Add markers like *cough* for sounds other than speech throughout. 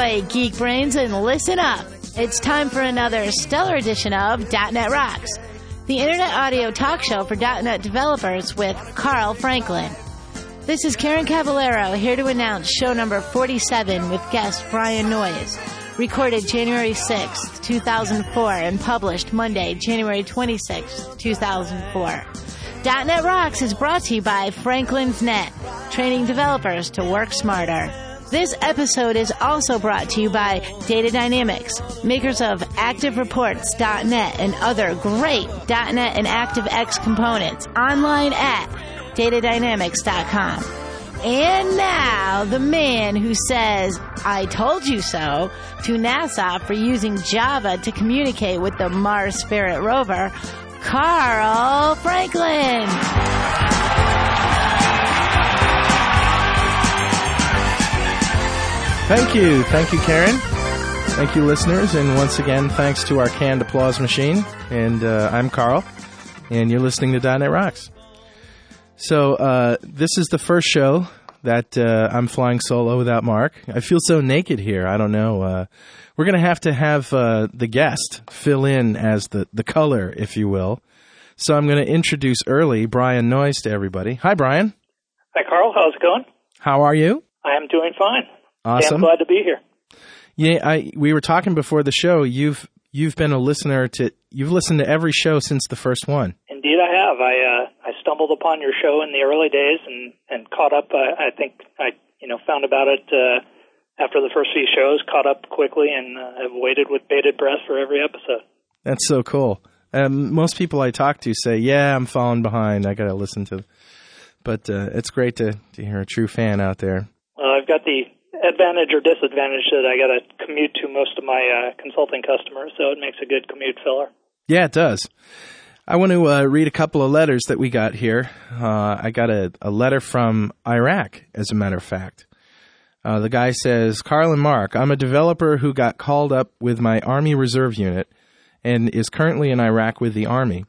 Boy, geek brains, and listen up. It's time for another stellar edition of .NET Rocks, the internet audio talk show for .NET developers with Carl Franklin. This is Karen Cavallero here to announce show number 47 with guest Brian Noyes, recorded January 6th, 2004, and published Monday, January 26th, 2004. .NET Rocks is brought to you by Franklin's Net, training developers to work smarter. This episode is also brought to you by Data Dynamics, makers of ActiveReports.net and other great .NET and ActiveX components online at datadynamics.com. And now, the man who says, I told you so, to NASA for using Java to communicate with the Mars Spirit rover, Carl Franklin. Thank you. Thank you, Karen. Thank you, listeners. And once again, thanks to our canned applause machine. And uh, I'm Carl, and you're listening to .NET Rocks. So uh, this is the first show that uh, I'm flying solo without Mark. I feel so naked here. I don't know. Uh, we're going to have to have uh, the guest fill in as the, the color, if you will. So I'm going to introduce early Brian Noyes to everybody. Hi, Brian. Hi, Carl. How's it going? How are you? I am doing fine. Awesome. I'm glad to be here. Yeah, I we were talking before the show. You've you've been a listener to you've listened to every show since the first one. Indeed, I have. I uh, I stumbled upon your show in the early days and and caught up. Uh, I think I you know found about it uh, after the first few shows. Caught up quickly and uh, have waited with bated breath for every episode. That's so cool. Um, most people I talk to say, "Yeah, I'm falling behind. I got to listen to." But uh, it's great to to hear a true fan out there. Well, I've got the advantage or disadvantage that I got to commute to most of my uh, consulting customers, so it makes a good commute filler. Yeah, it does. I want to uh, read a couple of letters that we got here. Uh, I got a, a, letter from Iraq, as a matter of fact. Uh, the guy says, Carl and Mark, I'm a developer who got called up with my Army Reserve unit and is currently in Iraq with the Army.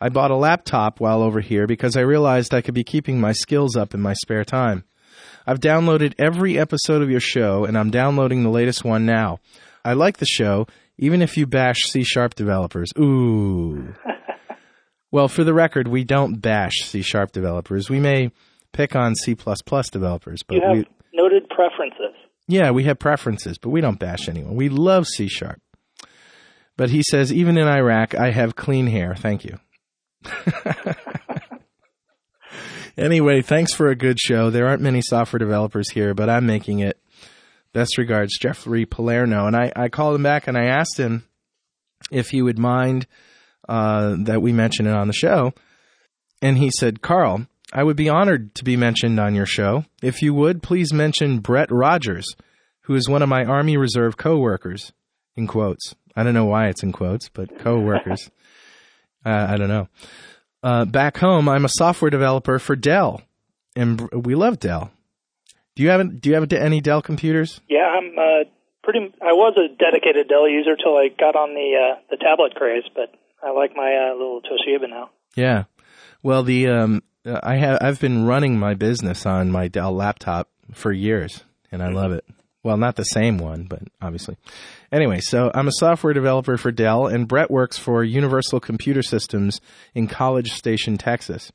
I bought a laptop while over here because I realized I could be keeping my skills up in my spare time. I've downloaded every episode of your show, and I'm downloading the latest one now. I like the show, even if you bash C sharp developers. Ooh. *laughs* well, for the record, we don't bash C sharp developers. We may pick on C developers, but you have we, noted preferences. Yeah, we have preferences, but we don't bash anyone. We love C sharp. But he says, even in Iraq, I have clean hair. Thank you. *laughs* anyway, thanks for a good show. There aren't many software developers here, but I'm making it. Best regards, Jeffrey Palermo. And I, I called him back and I asked him if he would mind uh, that we mention it on the show. And he said, Carl, I would be honored to be mentioned on your show. If you would, please mention Brett Rogers, who is one of my Army Reserve co-workers, in quotes. I don't know why it's in quotes, but co-workers. *laughs* uh, I don't know. Uh, back home, I'm a software developer for Dell, and we love Dell. Do you have do you have any Dell computers? Yeah, I'm uh, pretty. I was a dedicated Dell user till I got on the uh, the tablet craze, but I like my uh, little Toshiba now. Yeah, well, the um, I have I've been running my business on my Dell laptop for years, and I love it. Well, not the same one, but obviously. Anyway, so I'm a software developer for Dell, and Brett works for Universal Computer Systems in College Station, Texas.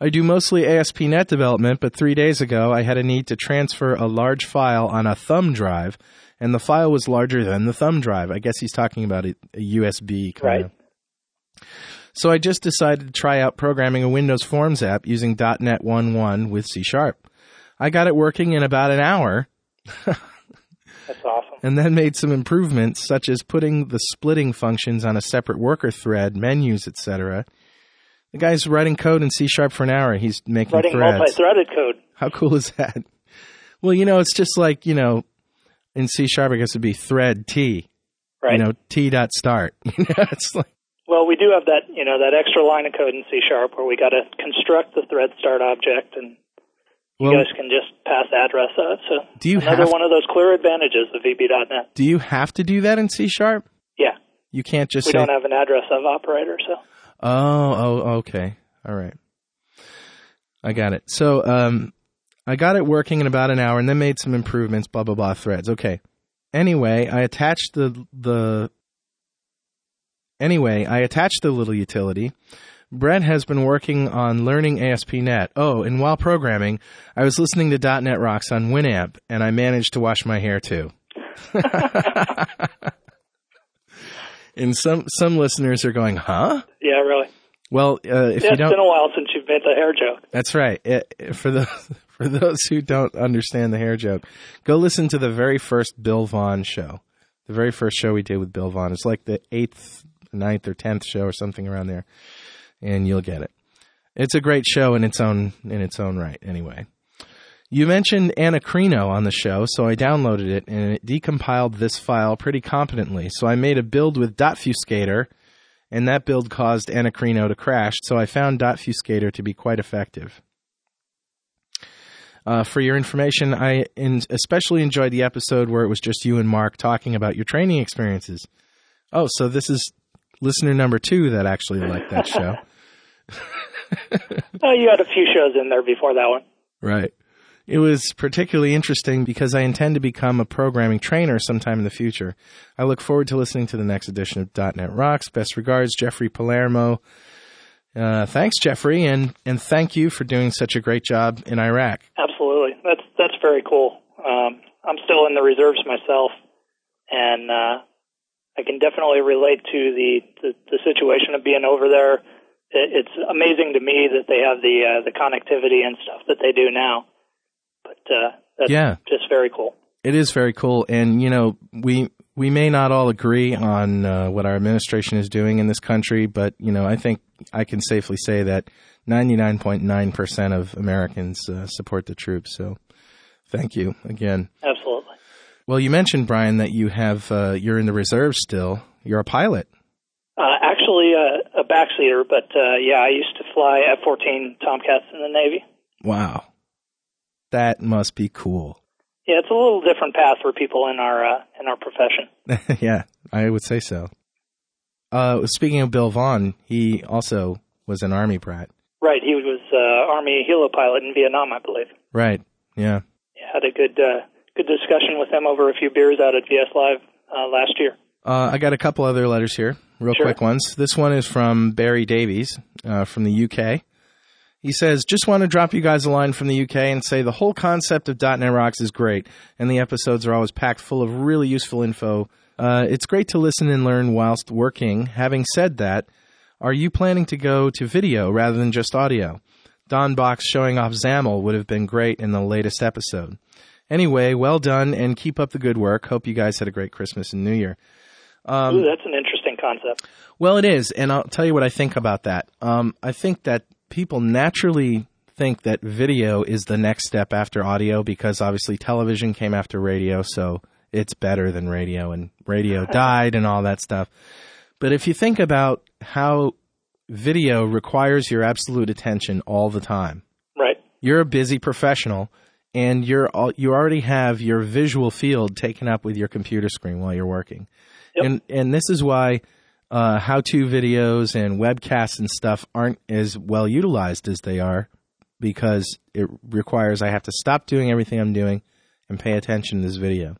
I do mostly ASP.NET development, but three days ago I had a need to transfer a large file on a thumb drive, and the file was larger than the thumb drive. I guess he's talking about a, a USB kind right. of. So I just decided to try out programming a Windows Forms app using .NET 1.1 with C Sharp. I got it working in about an hour. *laughs* That's awesome. And then made some improvements, such as putting the splitting functions on a separate worker thread, menus, etc. The guy's writing code in C sharp for an hour. He's making writing threads. multi-threaded code. How cool is that? Well, you know, it's just like you know, in C sharp, I guess it'd be thread T. Right. You know, T dot start. *laughs* You know, it's like. Well, we do have that, you know, that extra line of code in C sharp where we got to construct the thread start object and well, you guys can just pass address out. So do you another have, one of those clear advantages of VB.NET. Do you have to do that in C sharp? Yeah. You can't just we say, don't have an address of operator, so. Oh, oh, okay. All right. I got it. So, um, I got it working in about an hour and then made some improvements, blah, blah, blah, threads. Okay. Anyway, I attached the, the, anyway, I attached the little utility. Brett has been working on learning ASP.NET. Oh, and while programming, I was listening to .NET Rocks on Winamp, and I managed to wash my hair too. *laughs* and some some listeners are going, "Huh?" Yeah, really. Well, uh, if Yeah, you don't, it's been a while since you've made the hair joke. that's right. It, for the *laughs* for those who don't understand the hair joke, go listen to the very first Bill Vaughn show. The very first show we did with Bill Vaughn. It's like the eighth, ninth, or tenth show or something around there, and you'll get it. It's a great show in its own in its own right. Anyway, you mentioned Anakrino on the show, so I downloaded it and it decompiled this file pretty competently. So I made a build with Dotfuscator, and that build caused Anakrino to crash. So I found Dotfuscator to be quite effective. Uh, for your information, I in, especially enjoyed the episode where it was just you and Mark talking about your training experiences. Oh, so this is listener number two that actually liked that *laughs* show. Oh, you had a few shows in there before that one. Right. It was particularly interesting because I intend to become a programming trainer sometime in the future. I look forward to listening to the next edition of .NET Rocks. Best regards, Jeffrey Palermo. Uh, thanks, Jeffrey, and, and thank you for doing such a great job in Iraq. Absolutely, that's that's very cool. Um, I'm still in the reserves myself, and uh, I can definitely relate to the, the the situation of being over there. It, it's amazing to me that they have the uh, the connectivity and stuff that they do now. But uh, that's Yeah. just very cool. It is very cool, and you know we we may not all agree on uh, what our administration is doing in this country, but you know I think I can safely say that ninety nine point nine percent of Americans uh, support the troops. So, thank you again. Absolutely. Well, you mentioned Brian that you have uh, you're in the reserves still. You're a pilot. Uh, actually, uh, a backseater, but uh, yeah, I used to fly F-14 Tomcats in the Navy. Wow, that must be cool. Yeah, it's a little different path for people in our uh, in our profession. *laughs* yeah, I would say so. Uh, speaking of Bill Vaughn, he also was an army brat. Right, he was uh, Army helo pilot in Vietnam, I believe. Right. Yeah. Yeah, had a good uh, good discussion with them over a few beers out at VS Live uh, last year. Uh, I got a couple other letters here, real Sure. quick ones. This one is from Barry Davies uh, from the UK. He says, "Just want to drop you guys a line from the UK and say the whole concept of .NET Rocks is great, and the episodes are always packed full of really useful info. Uh, it's great to listen and learn whilst working. Having said that, are you planning to go to video rather than just audio? Don Box showing off XAML would have been great in the latest episode. Anyway, well done and keep up the good work. Hope you guys had a great Christmas and New Year." Um, Ooh, that's an interesting concept. Well, it is, and I'll tell you what I think about that. Um, I think that people naturally think that video is the next step after audio because obviously television came after radio, so it's better than radio, and radio *laughs* died and all that stuff. But if you think about how video requires your absolute attention all the time, Right. you're a busy professional and you're all, you already have your visual field taken up with your computer screen while you're working. Yep. And and this is why uh, how-to videos and webcasts and stuff aren't as well utilized as they are because it requires I have to stop doing everything I'm doing and pay attention to this video.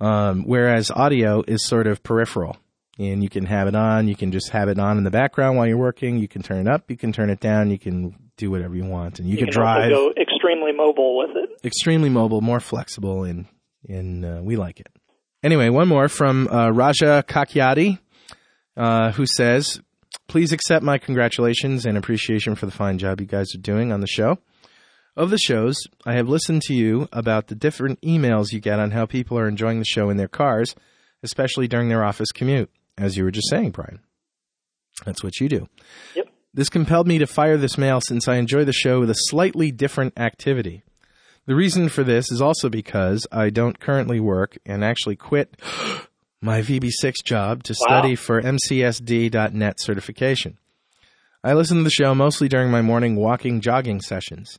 Um, whereas audio is sort of peripheral and you can have it on, you can just have it on in the background while you're working, you can turn it up, you can turn it down, you can do whatever you want and you, You can can drive go extremely mobile with it. extremely mobile, more flexible, and and uh, we like it. Anyway, one more from uh, Raja Kakyati, uh, who says, "Please accept my congratulations and appreciation for the fine job you guys are doing on the show. Of the shows, I have listened to you about the different emails you get on how people are enjoying the show in their cars, especially during their office commute, as you were just saying, Brian. That's what you do." Yep. This compelled me to fire this mail since I enjoy the show with a slightly different activity. The reason for this is also because I don't currently work and actually quit *gasps* my VB6 job to study for MCSD.net certification. I listen to the show mostly during my morning walking jogging sessions.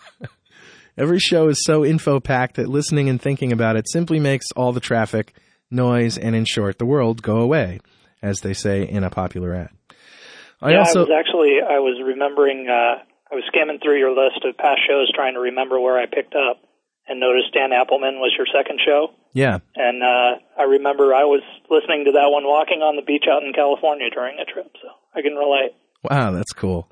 *laughs* Every show is so info packed that listening and thinking about it simply makes all the traffic, noise, and in short, the world go away, as they say in a popular ad. I yeah, also I was actually I was remembering uh, I was skimming through your list of past shows trying to remember where I picked up and noticed Dan Appleman was your second show. Yeah. And uh, I remember I was listening to that one walking on the beach out in California during a trip, so I can relate. Wow, that's cool.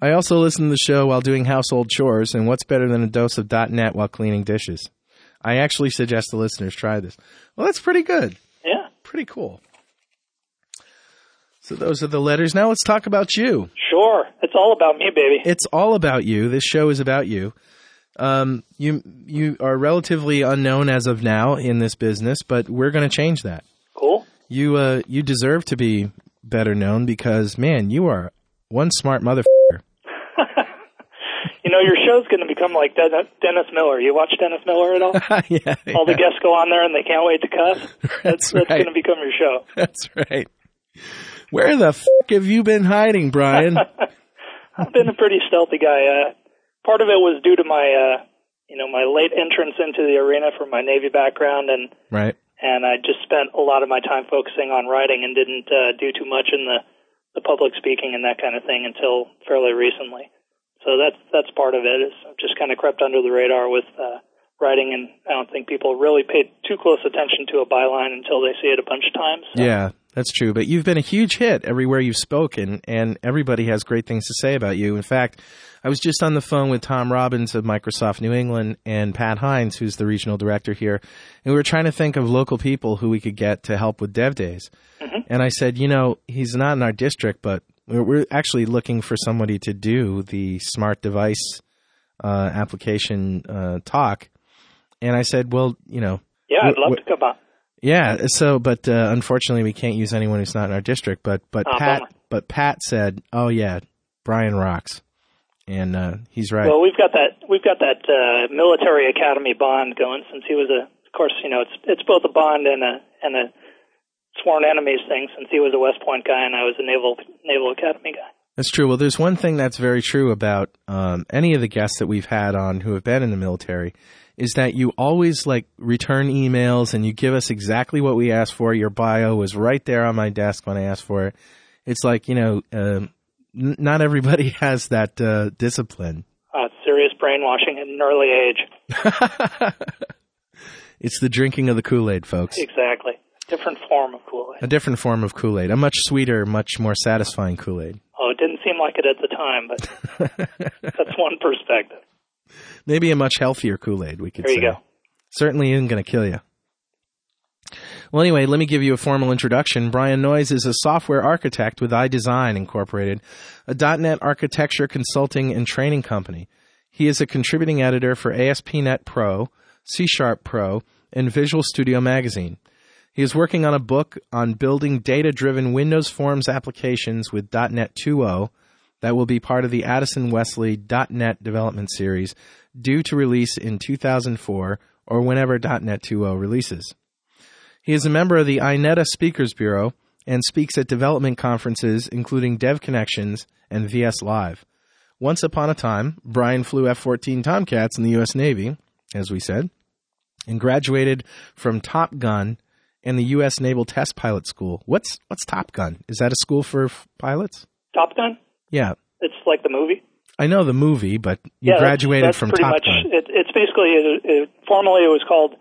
I also listen to the show while doing household chores, and what's better than a dose of .NET while cleaning dishes? I actually suggest the listeners try this. Well, that's pretty good. Yeah. Pretty cool. So those are the letters. Now let's talk about you. Sure. It's all about me, baby. It's all about you. This show is about you. Um, you you are relatively unknown as of now in this business, but we're going to change that. Cool. You uh you deserve to be better known because man, you are one smart mother. *laughs* you know, your show's going to become like Den- Dennis Miller. You watch Dennis Miller at all? *laughs* yeah, all the guests go on there and they can't wait to cuss. *laughs* That's That's right. going to become your show. That's right. Where the f- have you been hiding, Brian? *laughs* I've been a pretty stealthy guy. Uh, part of it was due to my, uh, you know, my late entrance into the arena from my Navy background, and right. and I just spent a lot of my time focusing on writing and didn't uh, do too much in the the public speaking and that kind of thing until fairly recently. So that's that's part of it. Is I've just kind of crept under the radar with uh, writing, and I don't think people really paid too close attention to a byline until they see it a bunch of times. So. Yeah, that's true. But you've been a huge hit everywhere you've spoken, and everybody has great things to say about you. In fact, I was just on the phone with Tom Robbins of Microsoft New England and Pat Hynds, who's the regional director here, and we were trying to think of local people who we could get to help with Dev Days. And I said, you know, he's not in our district, but we're, actually looking for somebody to do the smart device uh, application uh, talk. And I said, well, you know, Yeah, I'd love to come on. Yeah. So, but uh, unfortunately, we can't use anyone who's not in our district. But but Ah, Pat, bummer. but Pat said, "Oh yeah, Brian rocks," and uh, he's right. Well, we've got that we've got that uh, military academy bond going since he was a. Of course, you know it's it's both a bond and a and a sworn enemies thing since he was a West Point guy and I was a naval naval academy guy. That's true. Well, there's one thing that's very true about um, any of the guests that we've had on who have been in the military is that you always like return emails and you give us exactly what we asked for. Your bio was right there on my desk when I asked for it. It's like you know, um, n- not everybody *laughs* has that uh, discipline. Uh, serious brainwashing at an early age. *laughs* It's the drinking of the Kool Aid, folks. Exactly, different form of Kool Aid. A different form of Kool Aid, a much sweeter, much more satisfying Kool Aid. Oh, it didn't seem like it at the time, but *laughs* that's one perspective. Maybe a much healthier Kool Aid, we could There say. you go. Certainly isn't going to kill you. Well, anyway, let me give you a formal introduction. Brian Noyes is a software architect with iDesign Incorporated, a .NET architecture consulting and training company. He is a contributing editor for ASP.NET Pro, C Sharp Pro, and Visual Studio Magazine. He is working on a book on building data-driven Windows Forms applications with .NET 2.0 that will be part of the Addison Wesley .NET development series due to release in 2004 or whenever .NET 2.0 releases. He is a member of the INETA Speakers Bureau and speaks at development conferences including Dev Connections and VS Live. Once upon a time, Brian flew F-14 Tomcats in the U.S. Navy, as we said, and graduated from Top Gun and the U.S. Naval Test Pilot School. What's what's Top Gun? Is that a school for f- pilots? Top Gun. Yeah, It's like the movie. I know the movie, but you yeah, that's- graduated that's, from pretty Top much, Gun. It, it's basically it, it, formerly it was called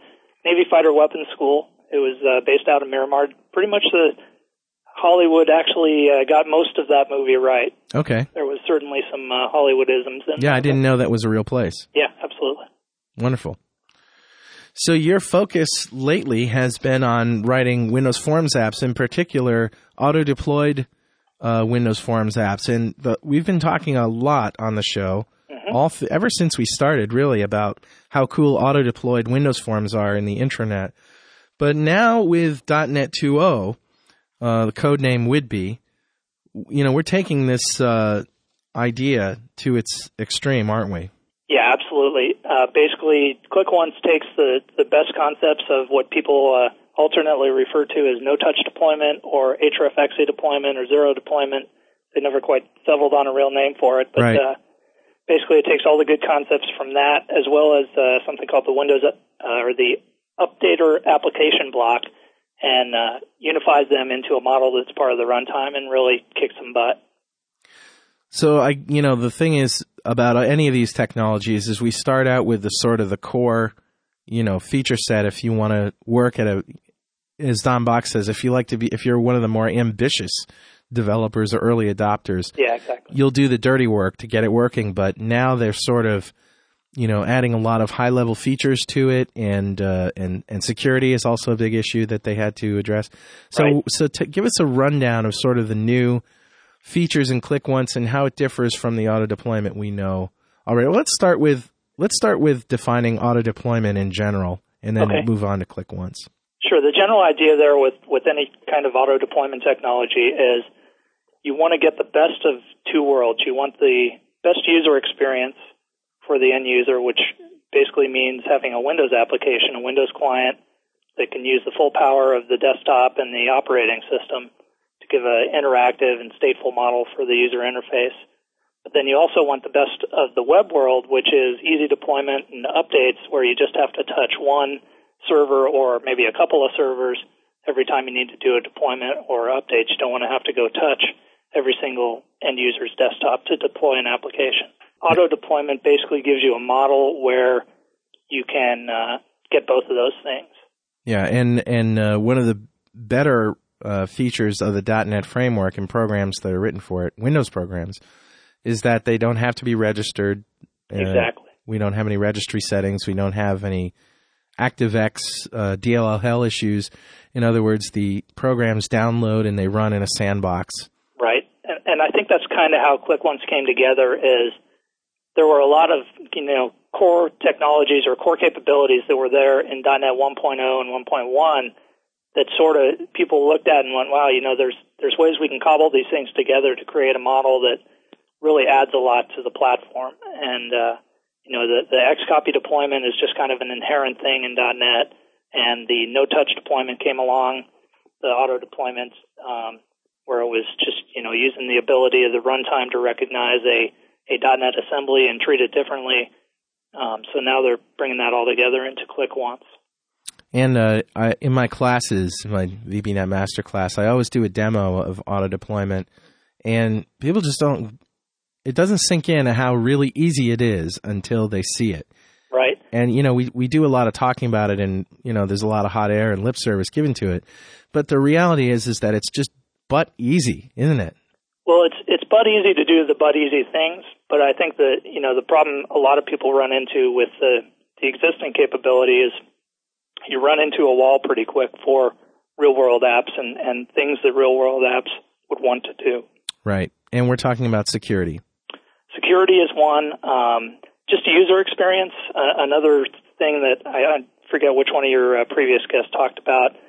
Navy Fighter Weapons School. It was uh, based out of Miramar. Pretty much the Hollywood actually uh, got most of that movie right. Okay. There was certainly some uh, Hollywoodisms in Yeah, I didn't know that was a real place. Yeah, absolutely. Wonderful. So your focus lately has been on writing Windows Forms apps, in particular auto-deployed uh, Windows Forms apps, and the, we've been talking a lot on the show, all th- ever since we started, really, about how cool auto-deployed Windows Forms are in the intranet. But now with .NET 2.0, uh, the code name Whidbey, you know, we're taking this uh, idea to its extreme, aren't we? Yeah, absolutely. Uh, basically, Click Once takes the, the best concepts of what people uh, alternately referred to as no-touch deployment or hrefxe deployment or zero deployment. They never quite settled on a real name for it, but Right. uh, basically, it takes all the good concepts from that, as well as uh, something called the Windows uh, or the Updater application block, and uh, unifies them into a model that's part of the runtime and really kicks some butt. So I, you know, the thing is about any of these technologies is we start out with the sort of the core, you know, feature set. If you want to work at a, as Don Box says, if you like to be, if you're one of the more ambitious developers or early adopters, Yeah, exactly. you'll do the dirty work to get it working. But now they're sort of, you know, adding a lot of high level features to it, and uh, and and security is also a big issue that they had to address. So Right. so to give us a rundown of sort of the new features in Click Once and how it differs from the auto deployment we know All right, Well, let's start with let's start with defining auto deployment in general, and then Okay. move on to Click Once. Sure. The general idea there with, with any kind of auto deployment technology is you want to get the best of two worlds. You want the best user experience for the end user, which basically means having a Windows application, a Windows client that can use the full power of the desktop and the operating system to give an interactive and stateful model for the user interface. But then you also want the best of the web world, which is easy deployment and updates where you just have to touch one server or maybe a couple of servers every time you need to do a deployment or update. You don't want to have to go touch every single end user's desktop to deploy an application. Auto deployment basically gives you a model where you can uh, get both of those things. Yeah, and and uh, one of the better uh, features of the .NET framework and programs that are written for it, Windows programs, is that they don't have to be registered. Uh, Exactly. We don't have any registry settings. We don't have any ActiveX uh, DLL issues. In other words, the programs download and they run in a sandbox. Right. And, and I think that's kind of how Click Once came together is there were a lot of, you know, core technologies or core capabilities that were there in .NET 1.0 and 1.1 that sort of people looked at and went, wow, you know, there's, there's ways we can cobble these things together to create a model that really adds a lot to the platform. And, uh, you know, the, the Xcopy deployment is just kind of an inherent thing in .NET and the no touch deployment came along, the auto deployment, um, where it was just you know using the ability of the runtime to recognize a a .NET assembly and treat it differently. Um, so now they're bringing that all together into Click Once. And uh, I, in my classes, my VBNet master class, I always do a demo of auto deployment, and people just don't. It doesn't sink in how really easy it is until they see it. Right. And you know, we we do a lot of talking about it, and you know, there's a lot of hot air and lip service given to it. But the reality is, is that it's just butt easy, isn't it? Well, it's it's but easy to do the butt easy things, but I think that you know the problem a lot of people run into with the the existing capability is you run into a wall pretty quick for real world apps and and things that real world apps would want to do. Right. And we're talking about security. Security is one. Um, just user experience. Uh, another thing that I, I forget which one of your uh, previous guests talked about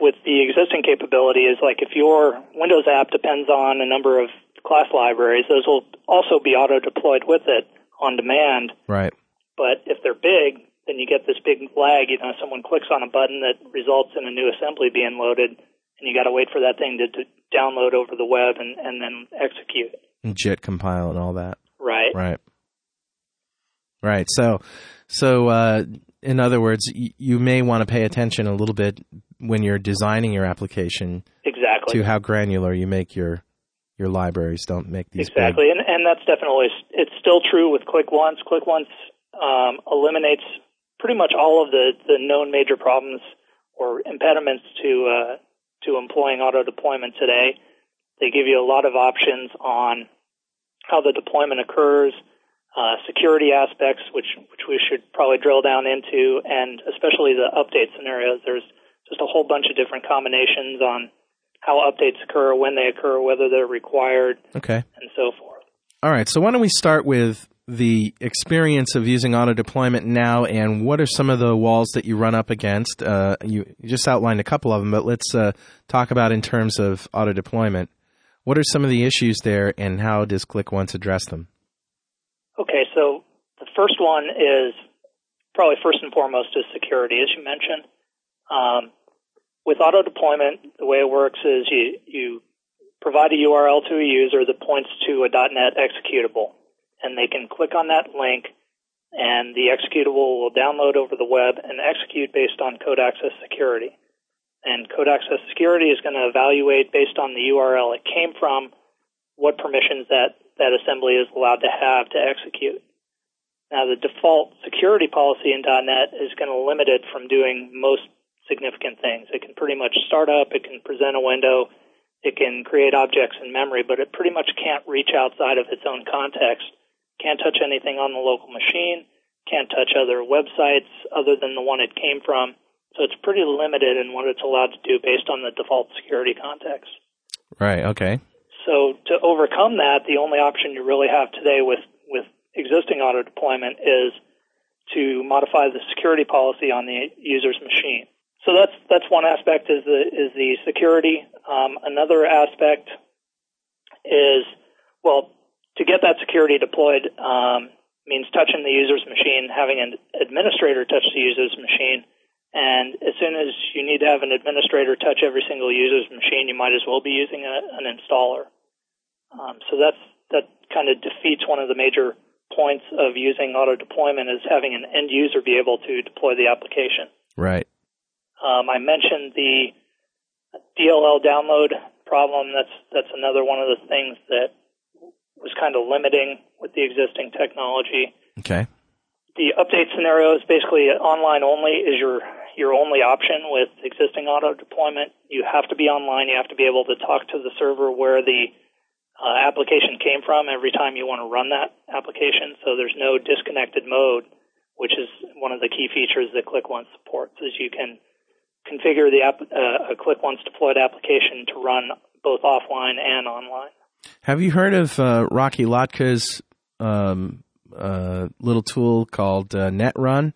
with the existing capability is like if your Windows app depends on a number of class libraries, those will also be auto deployed with it on demand. Right. But if they're big, then you get this big lag. You know, someone clicks on a button that results in a new assembly being loaded, and you got to wait for that thing to, to download over the web and, and then execute. And JIT compile and all that. Right. Right. Right. So, so uh, in other words, y- you may want to pay attention a little bit when you're designing your application Exactly. to how granular you make your your libraries. Don't make these big- Exactly, and and that's definitely it's still true with Click Once. Click Once um, eliminates pretty much all of the the known major problems or impediments to uh, to employing auto deployment today. They give you a lot of options on how the deployment occurs, uh, security aspects, which which we should probably drill down into, and especially the update scenarios. There's just a whole bunch of different combinations on how updates occur, when they occur, whether they're required, Okay. and so forth. All right. So why don't we start with the experience of using auto deployment now, and what are some of the walls that you run up against? Uh, you, you just outlined a couple of them, but let's uh, talk about in terms of auto deployment. What are some of the issues there, and how does Click Once address them? Okay, so the first one is probably first and foremost is security, as you mentioned. Um, with auto deployment, the way it works is you, you provide a URL to a user that points to a .NET executable, and they can click on that link, and the executable will download over the web and execute based on code access security. And code access security is going to evaluate based on the URL it came from, what permissions that that assembly is allowed to have to execute. Now, the default security policy in .NET is going to limit it from doing most significant things. It can pretty much start up, it can present a window, it can create objects in memory, but it pretty much can't reach outside of its own context. Can't touch anything on the local machine, can't touch other websites other than the one it came from. So it's pretty limited in what it's allowed to do based on the default security context. Right, okay. So to overcome that, the only option you really have today with, with existing auto deployment is to modify the security policy on the user's machine. So that's that's one aspect is the is the security. Um, another aspect is well to get that security deployed um, means touching the user's machine, having an administrator touch the user's machine, and as soon as you need to have an administrator touch every single user's machine, you might as well be using a, an installer. Um, so that's that kind of defeats one of the major points of using auto deployment is having an end user be able to deploy the application. Right. Um, I mentioned the DLL download problem. That's that's another one of the things that was kind of limiting with the existing technology. Okay. The update scenario is basically online only is your your only option with existing auto deployment. You have to be online. You have to be able to talk to the server where the uh, application came from every time you want to run that application. So there's no disconnected mode, which is one of the key features that ClickOnce supports. Is you can configure the app, uh, a ClickOnce deployed application to run both offline and online. Have you heard of uh, Rocky Lhotka's um, uh, little tool called uh, NetRun?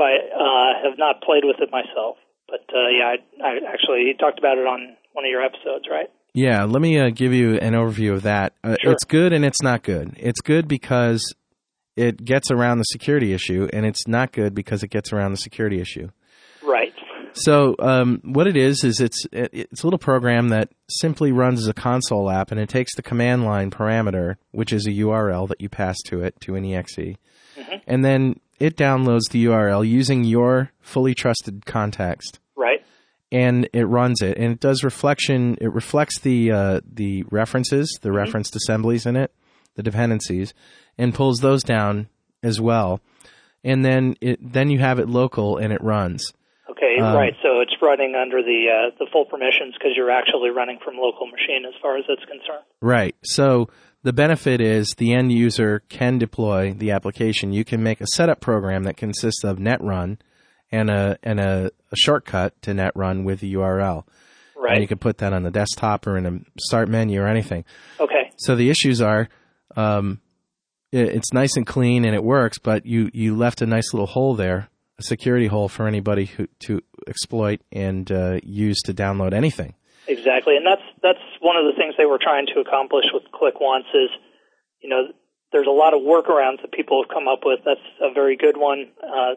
I have. I uh, have not played with it myself, but uh, yeah, I, I actually talked about it on one of your episodes, right? Yeah, let me uh, give you an overview of that. Uh, Sure. It's good and it's not good. It's good because it gets around the security issue, and it's not good because it gets around the security issue. Right. So um, what it is is it's it, it's a little program that simply runs as a console app, and it takes the command line parameter, which is a URL that you pass to it to an exe, and then it downloads the URL using your fully trusted context, Right. and it runs it, and it does reflection. It reflects the uh, the references, the referenced assemblies in it, the dependencies, and pulls those down as well, and then it then you have it local and it runs. Okay. Um, right. So it's running under the uh, the full permissions because you're actually running from local machine as far as it's concerned. Right. So the benefit is the end user can deploy the application. You can make a setup program that consists of netrun and a and a, a shortcut to netrun with the URL. Right. And you can put that on the desktop or in a start menu or anything. okay. So the issues are, um, it, it's nice and clean and it works, but you you left a nice little hole there, a security hole for anybody who to exploit and uh, use to download anything. Exactly, and that's that's one of the things they were trying to accomplish with ClickOnce is, you know, there's a lot of workarounds that people have come up with. That's a very good one. Uh,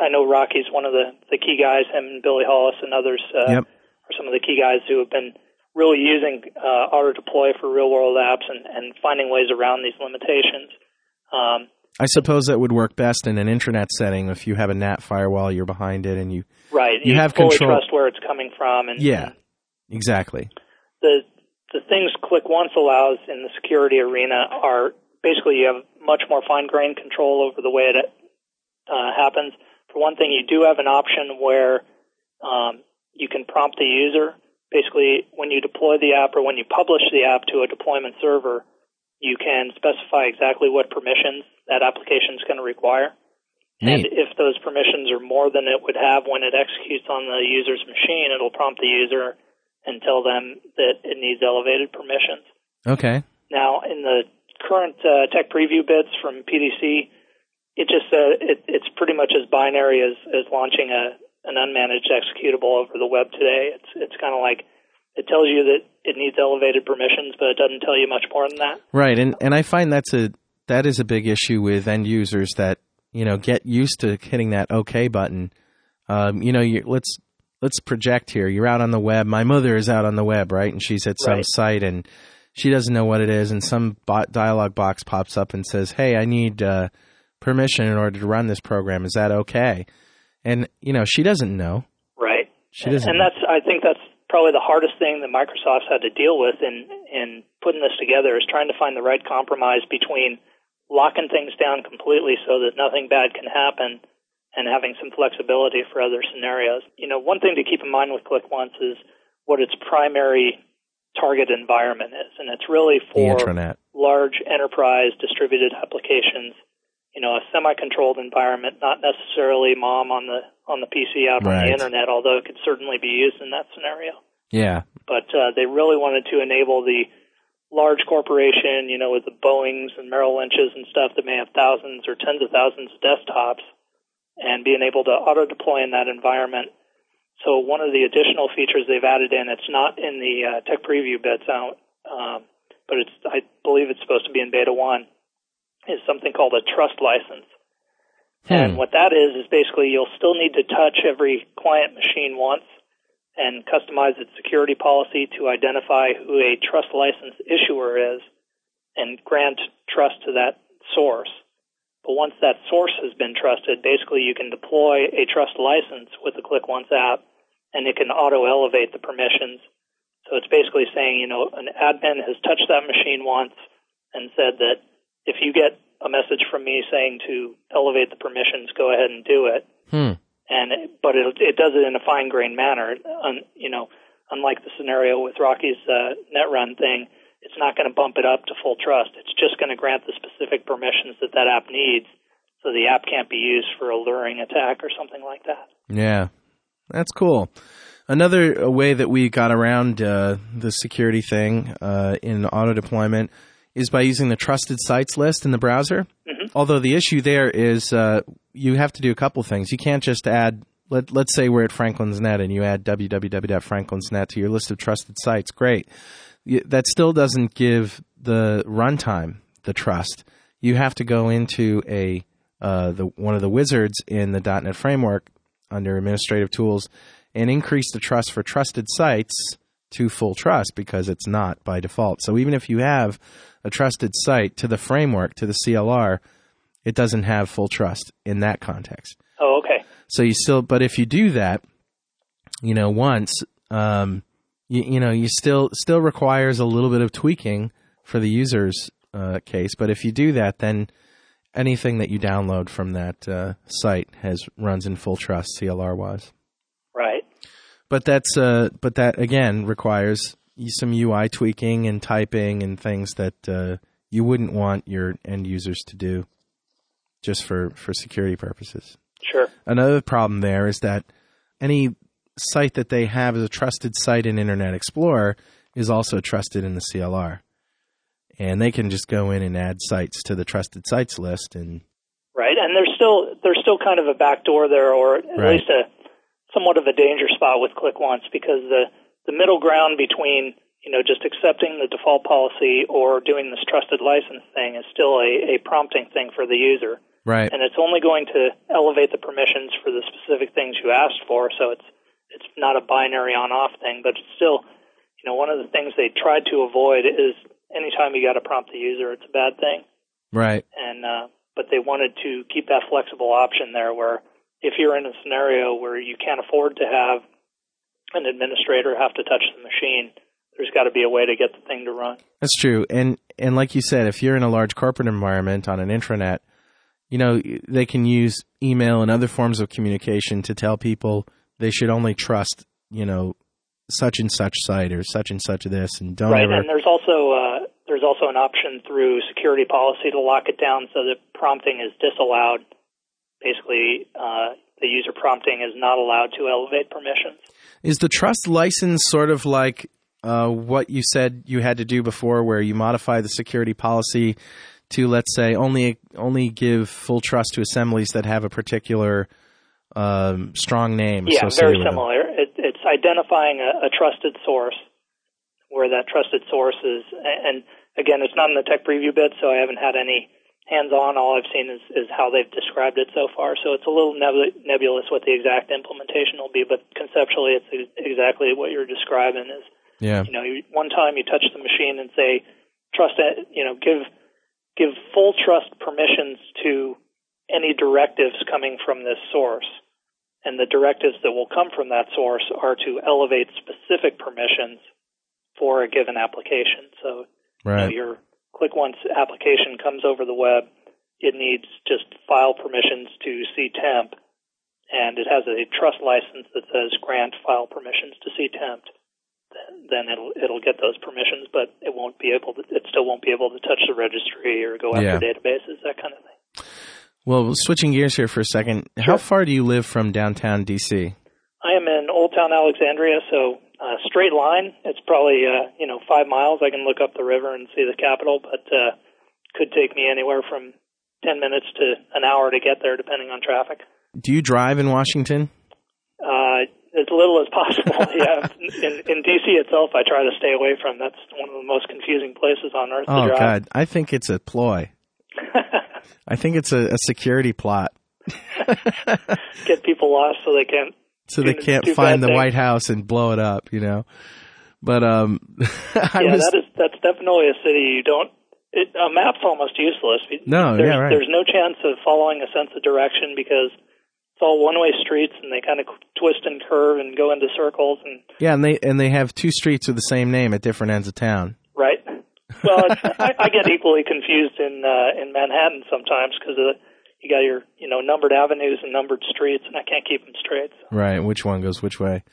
I know Rocky's one of the the key guys. Him and Billy Hollis and others uh, Yep. are some of the key guys who have been really using uh, auto deploy for real world apps and, and finding ways around these limitations. Um, I suppose that would work best in an intranet setting if you have a NAT firewall, you're behind it, and you right, You have fully control- trust where it's coming from, and yeah, and exactly. the the things ClickOnce allows in the security arena are basically you have much more fine grained control over the way it uh, happens. For one thing, you do have an option where um, you can prompt the user. Basically, when you deploy the app or when you publish the app to a deployment server, you can specify exactly what permissions that application is going to require. And if those permissions are more than it would have when it executes on the user's machine, it'll prompt the user and tell them that it needs elevated permissions. Okay. Now, in the current uh, tech preview bits from PDC, it just uh, it, it's pretty much as binary as, as launching a an unmanaged executable over the web today. It's it's kind of like it tells you that it needs elevated permissions, but it doesn't tell you much more than that. Right, and and I find that's a that is a big issue with end users that you know get used to hitting that OK button. Um, you know, you, let's let's project here. You're out on the web. My mother is out on the web, right? And she's at some Right. site and she doesn't know what it is, and some bot dialog box pops up and says, "Hey, I need uh, permission in order to run this program. Is that okay?" And you know, she doesn't know. Right. She doesn't. And that's I think that's probably the hardest thing that Microsoft's had to deal with in in putting this together is trying to find the right compromise between locking things down completely so that nothing bad can happen and having some flexibility for other scenarios. You know, one thing to keep in mind with ClickOnce is what its primary target environment is, and it's really for large enterprise distributed applications. You know, a semi-controlled environment, not necessarily mom on the on the PC out right. on the internet, although it could certainly be used in that scenario. Yeah. But uh, they really wanted to enable the large corporation, you know, with the Boeings and Merrill Lynch's and stuff that may have thousands or tens of thousands of desktops, and being able to auto deploy in that environment so one of the additional features they've added in, it's not in the uh, tech preview bits out, um, but it's I believe it's supposed to be in beta one, is something called a trust license. Hmm. And what that is is basically you'll still need to touch every client machine once and customize its security policy to identify who a trust license issuer is and grant trust to that source. But once that source has been trusted, basically you can deploy a trust license with the ClickOnce app and it can auto elevate the permissions. So it's basically saying, you know, an admin has touched that machine once and said that if you get a message from me saying to elevate the permissions, go ahead and do it. Hmm. And it, but it, it does it in a fine grained manner. Un, you know, unlike the scenario with Rocky's uh, NetRun thing, it's not going to bump it up to full trust. It's just going to grant the specific permissions that that app needs so the app can't be used for a luring attack or something like that. Yeah, that's cool. Another way that we got around uh, the security thing uh, in auto deployment is by using the trusted sites list in the browser. Mm-hmm. Although the issue there is uh, you have to do a couple things. You can't just add let, let's say we're at Franklin's Net and you add www.franklins.net to your list of trusted sites. Great that still doesn't give the runtime the trust. You have to go into a uh, the one of the wizards in the .NET framework under administrative tools and increase the trust for trusted sites to full trust because it's not by default. So even if you have a trusted site to the framework to the CLR, it doesn't have full trust in that context. Oh, okay. So you still, but if you do that, you know, once, um, you, you know you still still requires a little bit of tweaking for the user's uh, case. But if you do that, then anything that you download from that uh, site has runs in full trust CLR wise. Right. But that's uh, but that again requires some UI tweaking and typing and things that uh, you wouldn't want your end users to do just for for security purposes. Sure. Another problem there is that any site that they have as a trusted site in Internet Explorer is also trusted in the CLR. And they can just go in and add sites to the trusted sites list and Right. And there's still there's still kind of a backdoor there or at right. least a somewhat of a danger spot with ClickOnce because the the middle ground between you know, just accepting the default policy or doing this trusted license thing is still a, a prompting thing for the user. Right. And it's only going to elevate the permissions for the specific things you asked for. So it's it's not a binary on off thing, but it's still, you know, one of the things they tried to avoid is anytime you got to prompt the user, it's a bad thing. Right. And uh, but they wanted to keep that flexible option there, where if you're in a scenario where you can't afford to have an administrator have to touch the machine, there's got to be a way to get the thing to run. That's true, and and like you said, if you're in a large corporate environment on an intranet, you know they can use email and other forms of communication to tell people they should only trust, you know, such and such site or such and such this, and don't right. Ever... And there's also uh, there's also an option through security policy to lock it down so that prompting is disallowed. Basically, uh, the user prompting is not allowed to elevate permissions. Is the trust license sort of like uh, what you said you had to do before, where you modify the security policy to, let's say, only only give full trust to assemblies that have a particular um, strong name. Yeah, very similar. It, it's identifying a, a, trusted source where that trusted source is, and again, it's not in the tech preview bit, so I haven't had any hands-on. All I've seen is, is how they've described it so far. So it's a little nebulous what the exact implementation will be, but conceptually, it's exactly what you're describing. Is yeah, you know, one time you touch the machine and say, trust it, you know, give give full trust permissions to any directives coming from this source and the directives that will come from that source are to elevate specific permissions for a given application. So Right. you know, your ClickOnce application comes over the web, it needs just file permissions to ctemp, and it has a trust license that says grant file permissions to ctemp. Then- Then it'll it'll get those permissions, but it won't be able to. It still won't be able to touch the registry or go after Yeah. databases, that kind of thing. Well, switching gears here for a second. How far do you live from downtown DC? I am in Old Town Alexandria, so uh, straight line. It's probably uh, you know five miles. I can look up the river and see the Capitol, but uh, could take me anywhere from ten minutes to an hour to get there, depending on traffic. Do you drive in Washington? Uh, as little as possible. *laughs* yeah, in, in DC itself, I try to stay away from. That's one of the most confusing places on earth Oh to drive. God, I think it's a ploy. *laughs* I think it's a, a security plot, *laughs* Get people lost so they can't. so they can't find the things. White House and blow it up. You know, but um, *laughs* yeah, was that is that's definitely a city you don't. It, a map's almost useless. No, there's, yeah, right. There's no chance of following a sense of direction because it's all one-way streets and they kind of twist and curve and go into circles and yeah, and they and they have two streets with the same name at different ends of town. Right. Well, it's, I, I get equally confused in uh, in Manhattan sometimes because you got your you know numbered avenues and numbered streets and I can't keep them straight. So. Right, which one goes which way?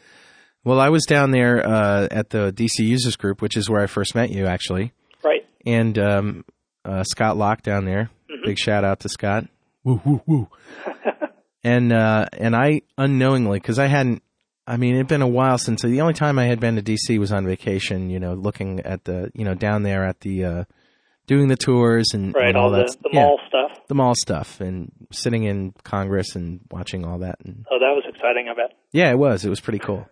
Well, I was down there uh, at the DC Users Group, which is where I first met you, actually. Right. and um, uh, Scott Locke down there. Mm-hmm. Big shout out to Scott. Woo woo woo. *laughs* *laughs* and uh, and I unknowingly, because I hadn't. I mean, it'd been a while since the only time I had been to DC was on vacation. You know, looking at the you know down there at the uh, doing the tours and, Right. and All all that. the, the yeah, mall stuff. the mall stuff, and sitting in Congress and watching all that. And Oh, that was exciting. I bet. yeah, it was. It was pretty cool.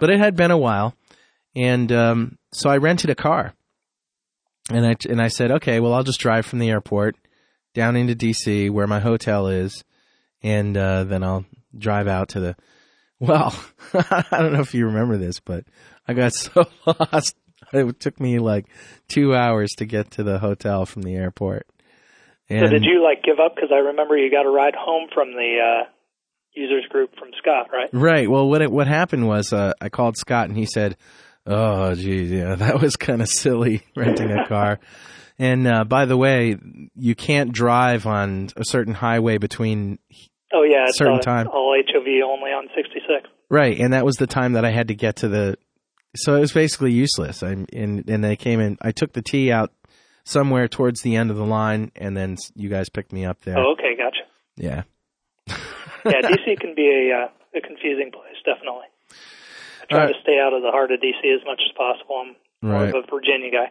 but it had been a while, and um, so I rented a car, and I and I said, okay, well, I'll just drive from the airport down into DC where my hotel is, and uh, then I'll drive out to the. Well, *laughs* I don't know if you remember this, but I got *laughs* so lost. It took me like two hours to get to the hotel from the airport. And So did you like give up? Because I remember you got a ride home from the uh, users group from Scott, right? Right. Well, what it, what happened was uh, I called Scott and he said, "Oh, geez, yeah, *laughs* that was kind of silly renting a car." and uh, by the way, you can't drive on a certain highway between Oh yeah, it's Certain all, time. all HOV only on 66. right, and that was the time that I had to get to the. So it was basically useless. I and and they came in. I took the T out somewhere towards the end of the line, and then you guys picked me up there. Oh, okay, gotcha. Yeah. Yeah, *laughs* DC can be a uh, a confusing place, definitely. I try Uh, to stay out of the heart of DC as much as possible. I'm more Right. of a Virginia guy.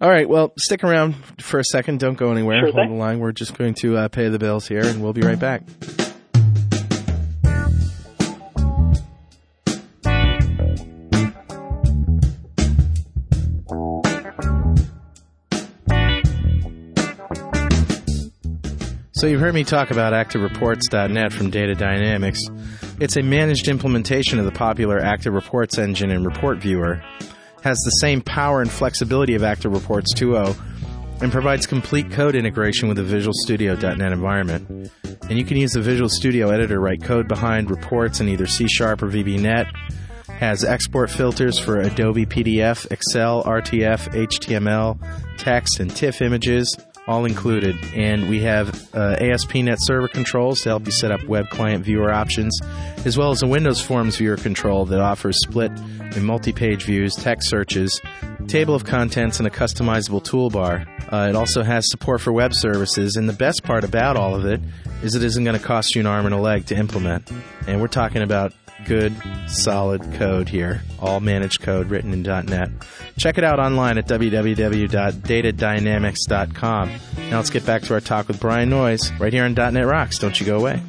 All right. Well, stick around for a second. Don't go anywhere. Sure Hold the line. We're just going to uh, pay the bills here, and we'll be right back. So you've heard me talk about ActiveReports.net from Data Dynamics. It's a managed implementation of the popular Active Reports engine and report viewer. Has the same power and flexibility of Active Reports 2.0 and provides complete code integration with the Visual Studio.net environment. And you can use the Visual Studio editor to write code behind reports in either C Sharp or VB.NET. Has export filters for Adobe PDF, Excel, RTF, HTML, text, and TIFF images, all included. And we have uh, ASP.NET server controls to help you set up web client viewer options, as well as a Windows Forms viewer control that offers split and multi-page views, text searches, table of contents, and a customizable toolbar. Uh, it also has support for web services, and the best part about all of it is it isn't going to cost you an arm and a leg to implement. And we're talking about good, solid code here, all managed code written in .NET. Check it out online at www.datadynamics.com. Now let's get back to our talk with Brian Noyes right here on .NET Rocks. Don't you go away.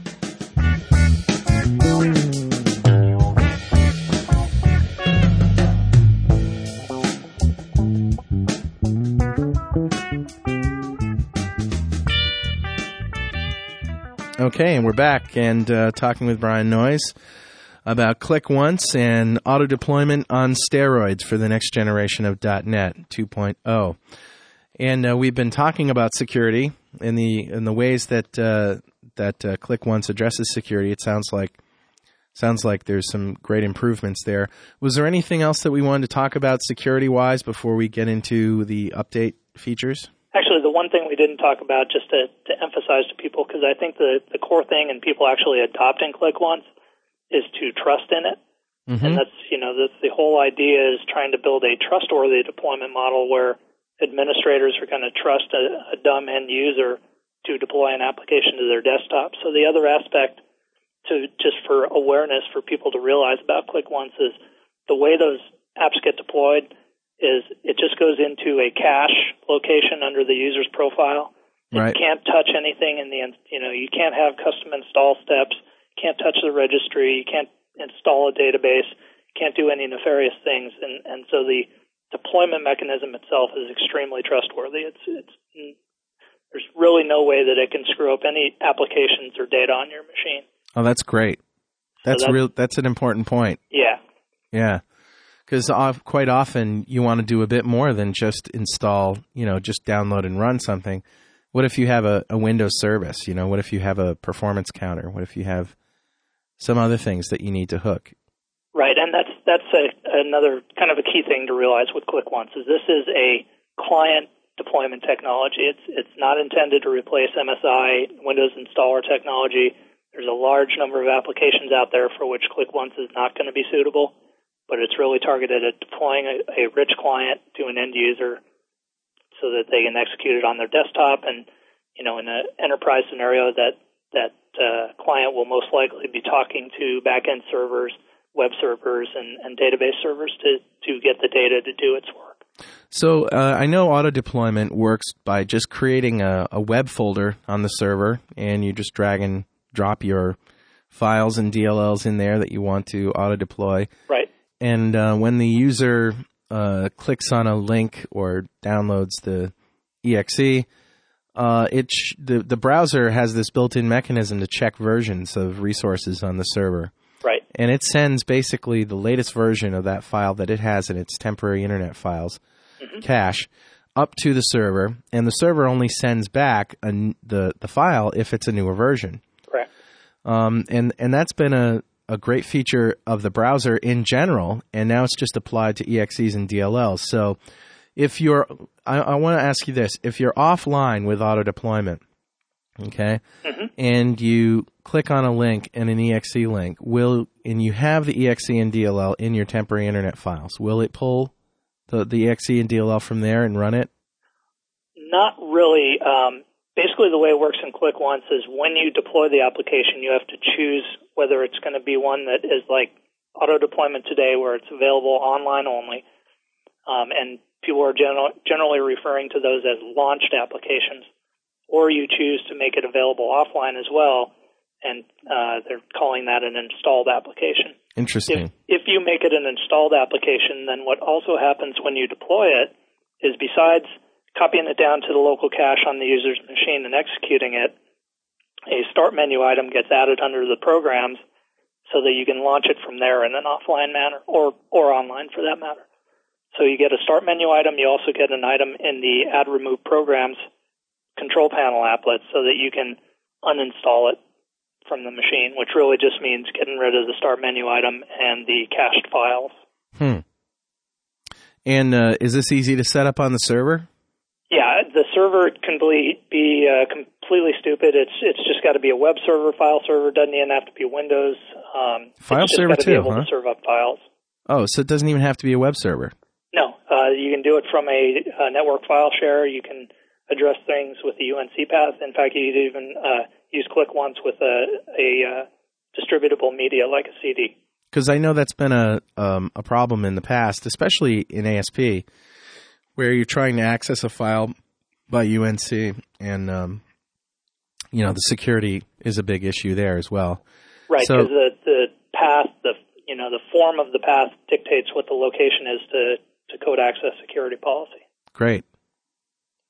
Okay, and we're back and uh, talking with Brian Noyes about ClickOnce and auto deployment on steroids for the next generation of .NET 2.0. And uh, we've been talking about security in the in the ways that uh, that uh, ClickOnce addresses security. It sounds like sounds like there's some great improvements there. Was there anything else that we wanted to talk about security wise before we get into the update features? Actually, the one thing we didn't talk about, just to, to emphasize to people, because I think the, the core thing in people actually adopting ClickOnce is to trust in it. Mm-hmm. And that's, you know, that's the whole idea is trying to build a trustworthy deployment model where administrators are going to trust a, a dumb end user to deploy an application to their desktop. So the other aspect to just for awareness for people to realize about ClickOnce is the way those apps get deployed is it just goes into a cache location under the user's profile. Right. You can't touch anything in the you know you can't have custom install steps. You can't touch the registry. You can't install a database. You can't do any nefarious things. And and so the deployment mechanism itself is extremely trustworthy. It's it's there's really no way that it can screw up any applications or data on your machine. Oh, that's great. That's, that's real. That's an important point. Yeah. Yeah, because quite often you want to do a bit more than just install. You know, just download and run something. What if you have a, a Windows service? You know, what if you have a performance counter? What if you have some other things that you need to hook? Right, and that's that's a, another kind of a key thing to realize with ClickOnce is this is a client deployment technology. It's it's not intended to replace MSI Windows installer technology there's a large number of applications out there for which ClickOnce is not going to be suitable, but it's really targeted at deploying a, a rich client to an end user so that they can execute it on their desktop and, you know, in an enterprise scenario that that uh, client will most likely be talking to backend servers, web servers, and, and database servers to, to get the data to do its work. So uh, I know auto deployment works by just creating a, a, web folder on the server, and you just drag and drop your files and DLLs in there that you want to auto deploy. Right. And uh, when the user uh, clicks on a link or downloads the exe, uh, it sh- the the browser has this built-in mechanism to check versions of resources on the server. Right. And it sends basically the latest version of that file that it has in its temporary internet files mm-hmm. cache up to the server, and the server only sends back a, the the file if it's a newer version. Um, and and that's been a a great feature of the browser in general, and now it's just applied to EXEs and DLLs. So, if you're, I, I want to ask you this: if you're offline with auto deployment, okay, mm-hmm. and you click on a link and an EXE link, will and you have the EXE and DLL in your temporary internet files, will it pull the the EXE and DLL from there and run it? Not really. Um, basically the way it works in ClickOnce is when you deploy the application, you have to choose whether it's going to be one that is like auto deployment today, where it's available online only, um, and people are general, generally referring to those as launched applications, or you choose to make it available offline as well, and uh, they're calling that an installed application. Interesting. If, if you make it an installed application, then what also happens when you deploy it is besides copying it down to the local cache on the user's machine and executing it, a start menu item gets added under the programs so that you can launch it from there in an offline manner or, or online for that matter. So you get a start menu item. You also get an item in the add remove programs control panel applet so that you can uninstall it from the machine, which really just means getting rid of the start menu item and the cached files. Hmm. And uh, is this easy to set up on the server? Yeah, the server can be, be uh, completely stupid. It's it's just got to be a web server, file server. Doesn't even have to be Windows. Um, file server to too, huh? To serve up files. Oh, so it doesn't even have to be a web server. No, uh, you can do it from a, a, network file share. You can address things with the UNC path. In fact, you could even uh, use ClickOnce with a, a uh, distributable media like a CD. Because I know that's been a um, a problem in the past, especially in ASP where you're trying to access a file by UNC, and um, you know the security is a big issue there as well. Right, because so, the the path, the you know the form of the path dictates what the location is to to code access security policy. Great.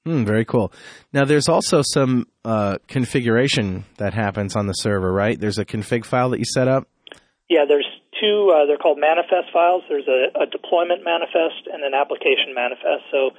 Hmm, very cool. Now, there's also some uh, configuration that happens on the server, right? There's a config file that you set up. Yeah, there's two. Uh, they're called manifest files. There's a, a deployment manifest and an application manifest. So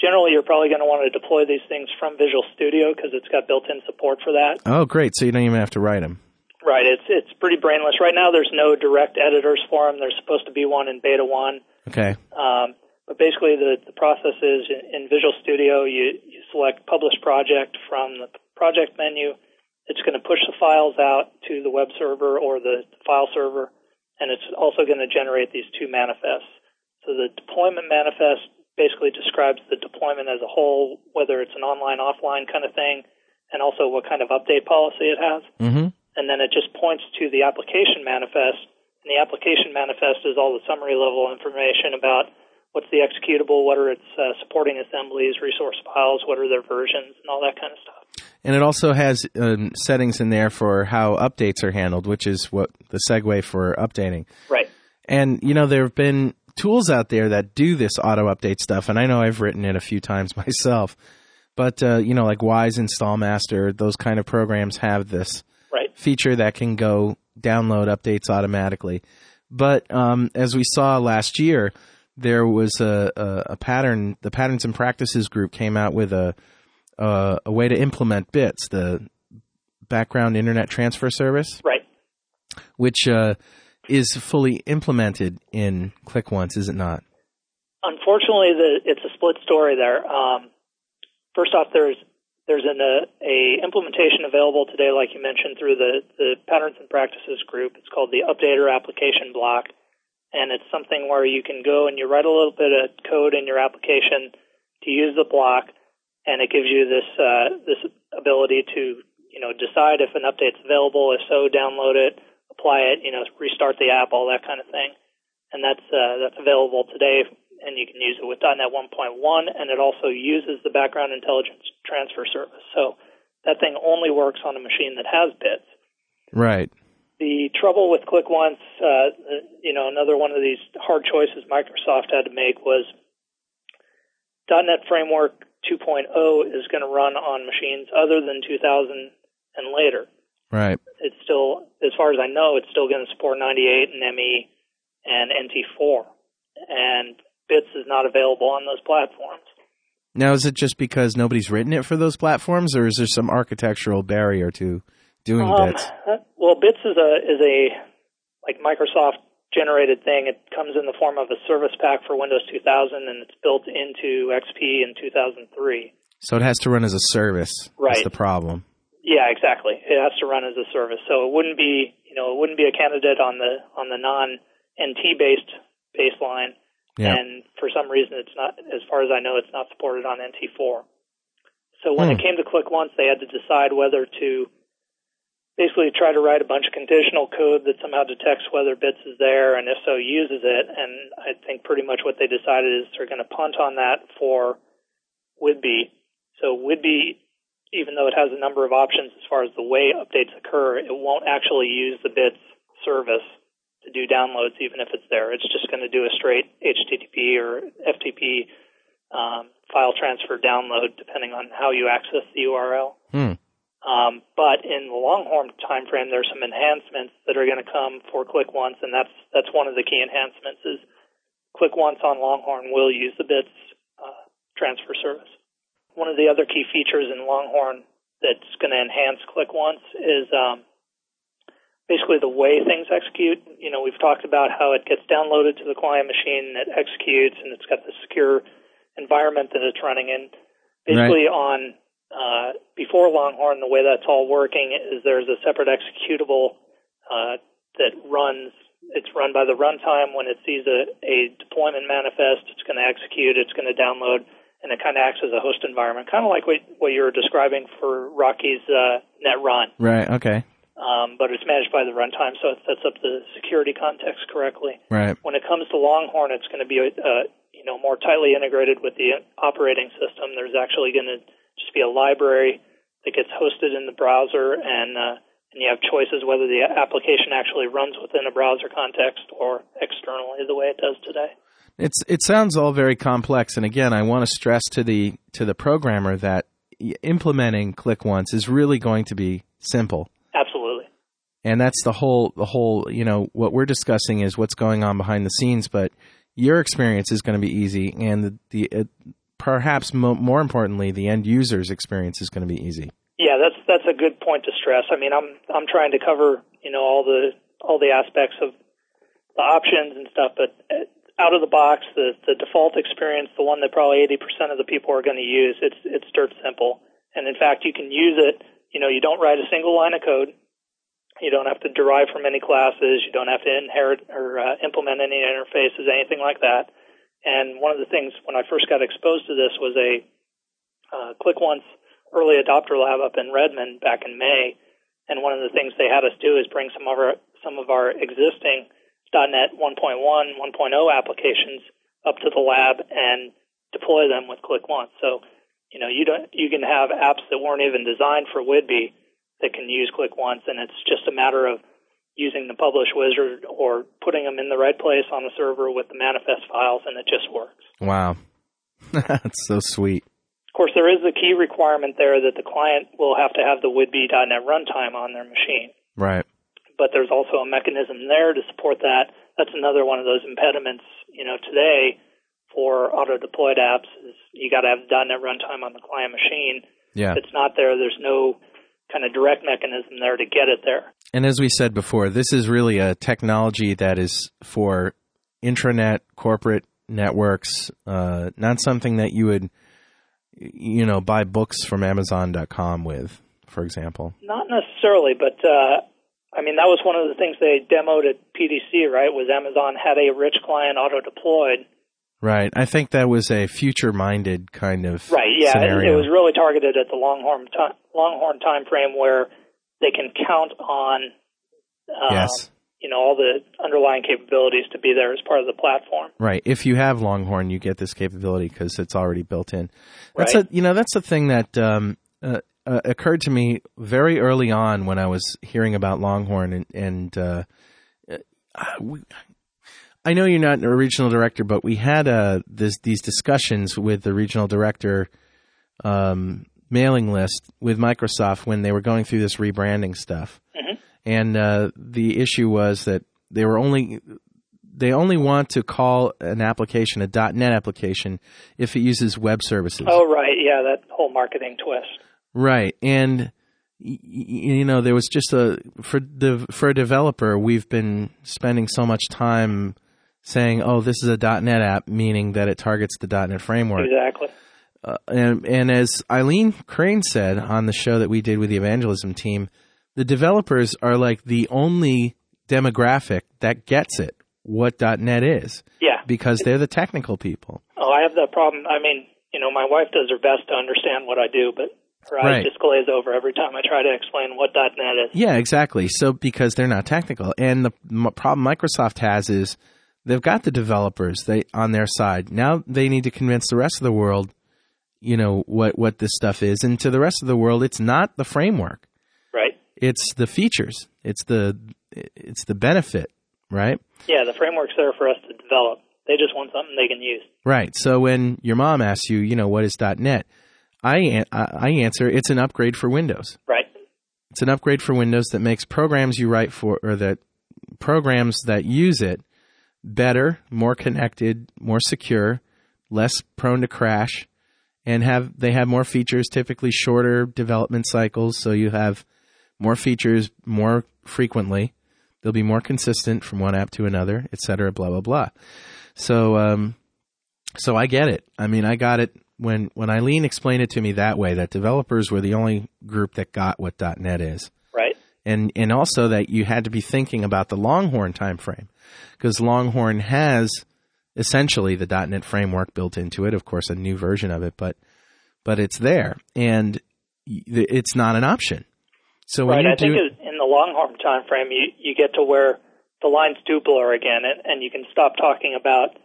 generally, you're probably going to want to deploy these things from Visual Studio because it's got built-in support for that. Oh, great! So you don't even have to write them. Right. It's it's pretty brainless. Right now, there's no direct editors for them. There's supposed to be one in beta one. Okay. Um, but basically, the, the process is in, in Visual Studio, you, you select Publish Project from the project menu. It's going to push the files out to the web server or the file server, and it's also going to generate these two manifests. So the deployment manifest basically describes the deployment as a whole, whether it's an online, offline kind of thing, and also what kind of update policy it has. Mm-hmm. And then it just points to the application manifest, and the application manifest is all the summary level information about what's the executable, what are its uh, supporting assemblies, resource files, what are their versions, and all that kind of stuff. And it also has um, settings in there for how updates are handled, which is what the segue for updating. Right. And you know there have been tools out there that do this auto update stuff, and I know I've written it a few times *laughs* myself. But uh, you know, like Wise Install Master, those kind of programs have this right. feature that can go download updates automatically. But um, as we saw last year, there was a, a, a, pattern. The Patterns and Practices group came out with a uh, a way to implement bits, the background internet transfer service, right? Which uh, is fully implemented in ClickOnce, is it not? Unfortunately, the, it's a split story there. Um, first off, there's there's an uh, a implementation available today, like you mentioned, through the the Patterns and Practices group. It's called the Updater Application Block, and it's something where you can go and you write a little bit of code in your application to use the block, and it gives you this uh, this ability to you know decide if an update's available. If so, download it, apply it, you know, restart the app, all that kind of thing. And that's uh, that's available today, and you can use it with .NET 1.1, and it also uses the background intelligence transfer service. So that thing only works on a machine that has bits. Right. The trouble with ClickOnce, uh, you know, another one of these hard choices Microsoft had to make was .NET Framework 2.0 is going to run on machines other than 2000 and later. Right. It's still, as far as I know, it's still going to support 98 and ME and NT4, and Bits is not available on those platforms. Now, is it just because nobody's written it for those platforms, or is there some architectural barrier to doing um, Bits? Well, Bits is a is a like Microsoft generated thing. It comes in the form of a service pack for Windows 2000, and it's built into XP in 2003. So it has to run as a service. Right. That's the problem. Yeah, exactly. It has to run as a service, so it wouldn't be, you know, it wouldn't be a candidate on the on the non NT based baseline. Yeah. And for some reason, it's not, as far as I know, it's not supported on NT4. So when Hmm. it came to ClickOnce, they had to decide whether to basically try to write a bunch of conditional code that somehow detects whether bits is there, and if so, uses it. And I think pretty much what they decided is they're going to punt on that for Whidbey. So Whidbey even though it has a number of options as far as the way updates occur, it won't actually use the bits service to do downloads, even if it's there. It's just going to do a straight HTTP or FTP um, file transfer download, depending on how you access the URL. Hmm. Um, but in the Longhorn timeframe, there's some enhancements that are going to come for ClickOnce, and that's that's one of the key enhancements. Is ClickOnce on Longhorn will use the bits uh, transfer service one of the other key features in Longhorn that's going to enhance ClickOnce is um, basically the way things execute. You know, we've talked about how it gets downloaded to the client machine and it executes, and it's got the secure environment that it's running in. Basically, right. on uh, before Longhorn, the way that's all working is there's a separate executable uh, that runs. It's run by the runtime. When it sees a, a deployment manifest, it's going to execute. It's going to download and it kind of acts as a host environment, kind of like what, what you were describing for Rocky's uh, NetRun. Right. Okay. Um, but it's managed by the runtime, so it sets up the security context correctly. Right. When it comes to Longhorn, it's going to be uh, you know more tightly integrated with the operating system. There's actually going to just be a library that gets hosted in the browser, and uh, and you have choices whether the application actually runs within a browser context or externally, the way it does today. It's it sounds all very complex, and again, I want to stress to the to the programmer that implementing ClickOnce is really going to be simple. Absolutely. And that's the whole the whole you know what we're discussing is what's going on behind the scenes, but your experience is going to be easy, and the, the uh, perhaps mo- more importantly, the end user's experience is going to be easy. Yeah, that's that's a good point to stress. I mean, I'm I'm trying to cover you know all the all the aspects of the options and stuff, but uh, out of the box, the the default experience, the one that probably 80% of the people are going to use, it's it's dirt simple. And in fact, you can use it. You know, you don't write a single line of code. You don't have to derive from any classes. You don't have to inherit or uh, implement any interfaces, anything like that. And one of the things when I first got exposed to this was a uh, ClickOnce early adopter lab up in Redmond back in May. And one of the things they had us do is bring some of our some of our existing .NET 1.1, 1.0 applications up to the lab and deploy them with ClickOnce. So, you know, you don't you can have apps that weren't even designed for Whidbey that can use ClickOnce, and it's just a matter of using the publish wizard or putting them in the right place on the server with the manifest files, and it just works. Wow, *laughs* that's so sweet. Of course, there is a key requirement there that the client will have to have the Whidbey.NET runtime on their machine. Right. But there's also a mechanism there to support that. That's another one of those impediments, you know, today for auto-deployed apps is you got to have .NET runtime on the client machine. Yeah. If it's not there, there's no kind of direct mechanism there to get it there. And as we said before, this is really a technology that is for intranet corporate networks, uh, not something that you would, you know, buy books from Amazon.com with, for example. Not necessarily, but uh, I mean that was one of the things they demoed at PDC, right? Was Amazon had a rich client auto deployed. Right. I think that was a future-minded kind of right. Yeah, scenario. it, it was really targeted at the Longhorn ti- Longhorn time frame where they can count on, uh, yes. you know, all the underlying capabilities to be there as part of the platform. Right. If you have Longhorn, you get this capability because it's already built in. That's Right. a you know that's the thing that um, uh, uh, occurred to me very early on when I was hearing about Longhorn and and uh, uh, we, I know you're not a regional director, but we had uh, this these discussions with the regional director um, mailing list with Microsoft when they were going through this rebranding stuff, Mhm. and uh, the issue was that they were only they only want to call an application a .NET application if it uses web services. Oh, right. Yeah, that whole marketing twist. Right, and you know there was just a for the for a developer we've been spending so much time saying, "Oh, this is a .NET app," meaning that it targets the .NET framework. Exactly. Uh, and and as Eileen Crane said on the show that we did with the evangelism team, the developers are like the only demographic that gets it what .NET is Yeah. because they're the technical people. Oh, I have that problem. I mean, you know, my wife does her best to understand what I do, but Right. just glaze over every time I try to explain what .NET is. Yeah, exactly. So because they're not technical, and the m- problem Microsoft has is they've got the developers they on their side. Now they need to convince the rest of the world, you know what what this stuff is, and to the rest of the world, it's not the framework. Right. It's the features. It's the it's the benefit, right? Yeah, the framework's there for us to develop. They just want something they can use. Right. So when your mom asks you, you know, what is .NET, I I answer it's an upgrade for Windows. Right. It's an upgrade for Windows that makes programs you write for or that programs that use it better, more connected, more secure, less prone to crash, and have they have more features, typically shorter development cycles, so you have more features more frequently. They'll be more consistent from one app to another, et cetera, blah blah blah. So um so I get it. I mean I got it when when Eileen explained it to me that way, that developers were the only group that got what .NET is Right. and and also that you had to be thinking about the Longhorn time frame because Longhorn has essentially the .NET framework built into it. Of course, a new version of it, but but it's there and it's not an option. So when Right. you I think do, it- in the Longhorn time frame, you, you get to where the lines do blur again, and, and you can stop talking about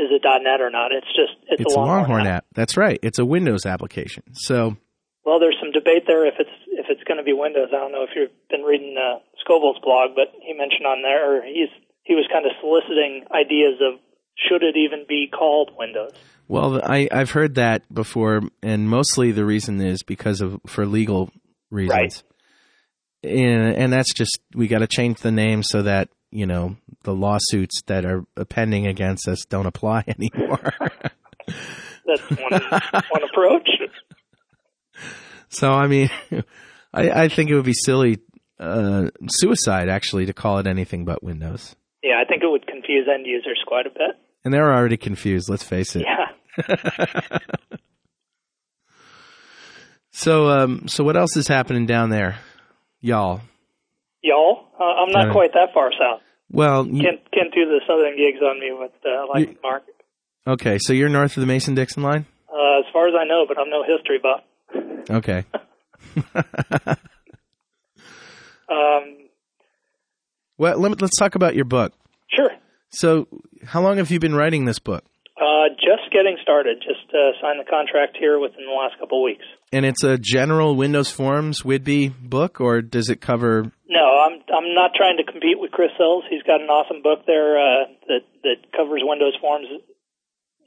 is it .NET or not. It's just it's, it's a Longhorn, Longhorn app. That's right. It's a Windows application. So Well, there's some debate there if it's if it's going to be Windows. I don't know if you've been reading uh, Scoble's blog, but he mentioned on there, or he's he was kind of soliciting ideas of should it even be called Windows. Well, I, I've heard that before, and mostly the reason is because of for legal reasons. And, and that's just we got to change the name so that you know the lawsuits that are pending against us don't apply *laughs* anymore. That's one one approach. so I mean, I, I think it would be silly, uh, suicide actually, to call it anything but Windows. Yeah, I think it would confuse end users quite a bit. And they're already confused. Let's face it. Yeah. *laughs* So, um, so what else is happening down there, y'all? Y'all, uh, I'm not Uh, quite that far south. Well, you, Can't can't do the southern gigs on me with uh, like You- Mark. okay. So you're north of the Mason Dixon line. Uh, as far as I know, but I'm no history buff. Okay. *laughs* *laughs* Um, well, let let's talk about your book. sure. So, how long have you been writing this book? Uh, just getting started. Just uh, signed the contract here within the last couple of weeks. And it's a general Windows Forms Whidbey book, or does it cover? No, I'm I'm not trying to compete with Chris Sells. He's got an awesome book there uh, that that covers Windows Forms,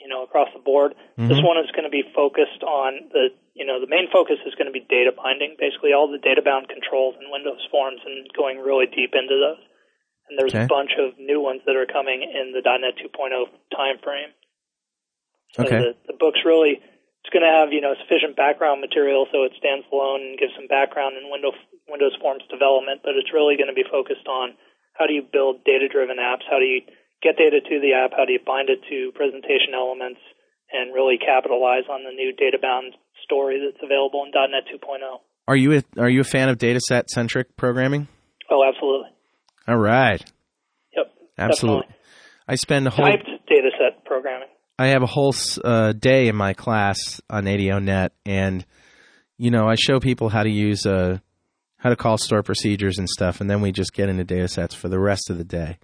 you know, across the board. This one is going to be focused on the you know the main focus is going to be data binding, basically all the data bound controls in Windows Forms, and going really deep into those. And there's Okay. a bunch of new ones that are coming in the .NET 2.0 time frame. So Okay. the, the book's really it's going to have you know sufficient background material so it stands alone and gives some background in Windows Windows Forms development, but it's really going to be focused on how do you build data-driven apps, how do you get data to the app, how do you bind it to presentation elements, and really capitalize on the new data-bound story that's available in .NET 2.0. Are you a, are you a fan of dataset centric programming? Oh, absolutely. All right, Yep. absolutely. Definitely. I spend a whole Typed data set programming. I have a whole uh, day in my class on ADO.NET, and you know, I show people how to use uh, how to call store procedures and stuff, and then we just get into data sets for the rest of the day.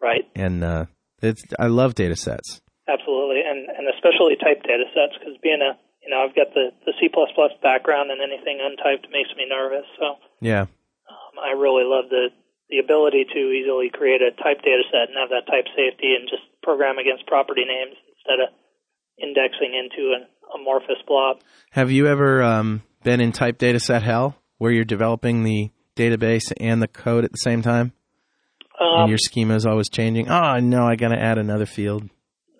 Right. And uh, it's, I love data sets. Absolutely, and and especially typed data sets because being a you know I've got the the C background and anything untyped makes me nervous. So Yeah, um, I really love the the ability to easily create a typed data set and have that type safety and just program against property names instead of indexing into an amorphous blob. Have you ever um, been in type data set hell where you're developing the database and the code at the same time, and Um, your schema is always changing? Oh no, I got to add another field.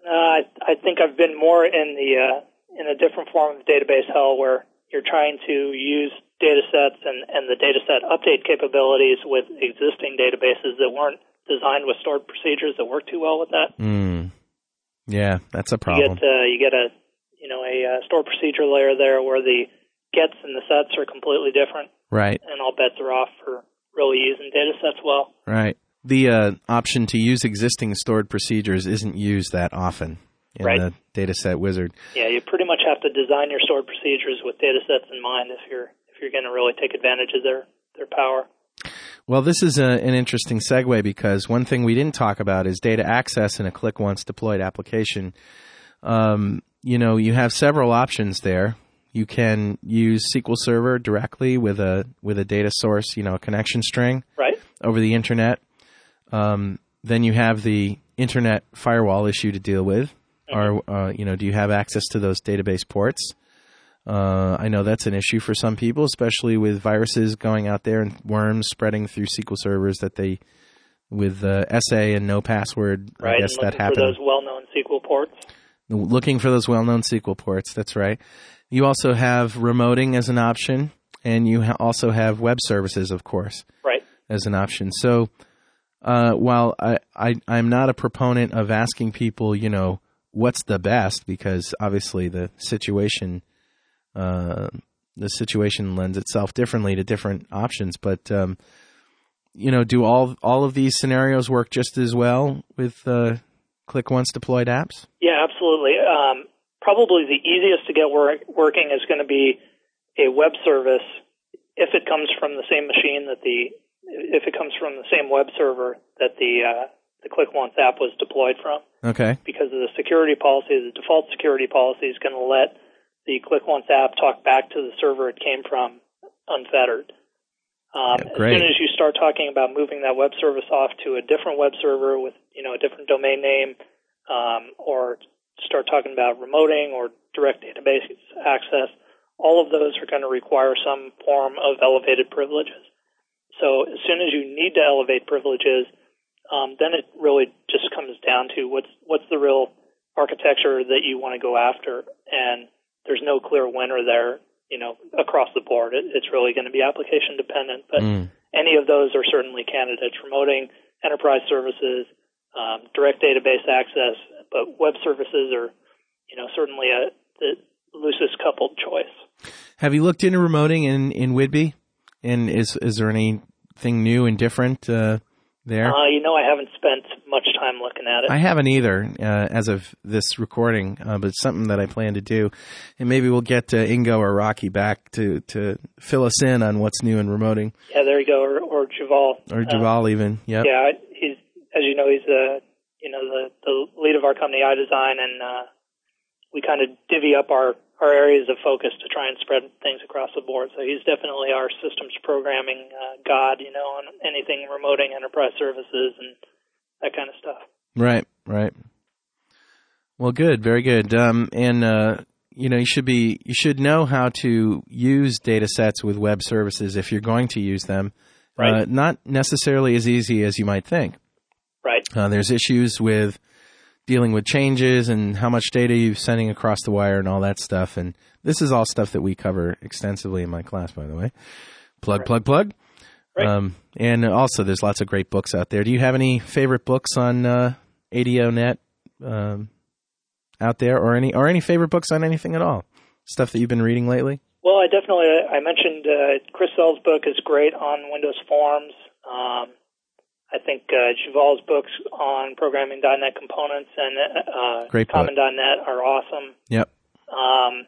uh, I I think I've been more in the uh, in a different form of database hell where you're trying to use data sets and, and the data set update capabilities with existing databases that weren't designed with stored procedures that work too well with that. Mm. Yeah, that's a problem. You get uh, you get a you know a uh, stored procedure layer there where the gets and the sets are completely different, Right, and all bets are off for really using data sets well. right. The uh, option to use existing stored procedures isn't used that often in Right. the dataset wizard. Yeah, you pretty much have to design your stored procedures with data sets in mind if you're if you're going to really take advantage of their their power. Well, this is a, an interesting segue because one thing we didn't talk about is data access in a ClickOnce deployed application. Um, you know, you have several options there. You can use SQL Server directly with a with a data source, you know, a connection string Right. over the internet. Um, then you have the internet firewall issue to deal with, or uh, you know, do you have access to those database ports? Uh, I know that's an issue for some people, especially with viruses going out there and worms spreading through SQL servers that they, with uh, SA and no password. Right. I guess that looking for happened. those well-known SQL ports. Looking for those well-known SQL ports. That's right. You also have remoting as an option, and you ha- also have web services, of course Right. as an option. So uh, while I, I I'm not a proponent of asking people, you know, what's the best, because obviously the situation uh, the situation lends itself differently to different options. But um, you know, do all all of these scenarios work just as well with uh, ClickOnce deployed apps? Yeah, absolutely. Um, probably the easiest to get work, working is going to be a web service if it comes from the same machine that the if it comes from the same web server that the uh, the ClickOnce app was deployed from. Okay. Because of the security policy, the default security policy is going to let the ClickOnce app talk back to the server it came from unfettered. Um, Yeah. As soon as you start talking about moving that web service off to a different web server with you know a different domain name, um, or start talking about remoting or direct database access, all of those are going to require some form of elevated privileges. So as soon as you need to elevate privileges, um, then it really just comes down to what's what's the real architecture that you want to go after, and there's no clear winner there. you know, across the board. It, it's really going to be application dependent, but Mm. any of those are certainly candidates. Remoting enterprise services, um, direct database access, but web services are, you know, certainly a the loosest coupled choice. Have you looked into remoting in in Whidbey? And is is there anything new and different uh, there? Uh, you know, I haven't spent much time looking at it. I haven't either uh, as of this recording, uh, but it's something that I plan to do, and maybe we'll get uh, Ingo or Rocky back to to fill us in on what's new in remoting, yeah, there you go, or, or Juval. or Juval even. Yep. Yeah, I- he's as you know, he's the you know the the lead of our company, iDesign, and uh, we kind of divvy up our our areas of focus to try and spread things across the board. So he's definitely our systems programming uh, god, you know, on anything remoting enterprise services and that kind of stuff. Right, right. Well, good, very good. Um, and uh, you know, you should be you should know how to use data sets with web services if you're going to use them. Right. Uh, not necessarily as easy as you might think. Right. Uh, there's issues with dealing with changes and how much data you're sending across the wire and all that stuff. And this is all stuff that we cover extensively in my class, by the way. Plug, plug, plug. Right. Um, and also, there's lots of great books out there. Do you have any favorite books on uh, ADO.NET um, out there, or any or any favorite books on anything at all? Stuff that you've been reading lately? Well, I definitely I mentioned uh, Chris Sells' book is great on Windows Forms. Um, I think uh, Juval's books on programming .NET components and uh, Great. COM and .NET are awesome. Yep. Um,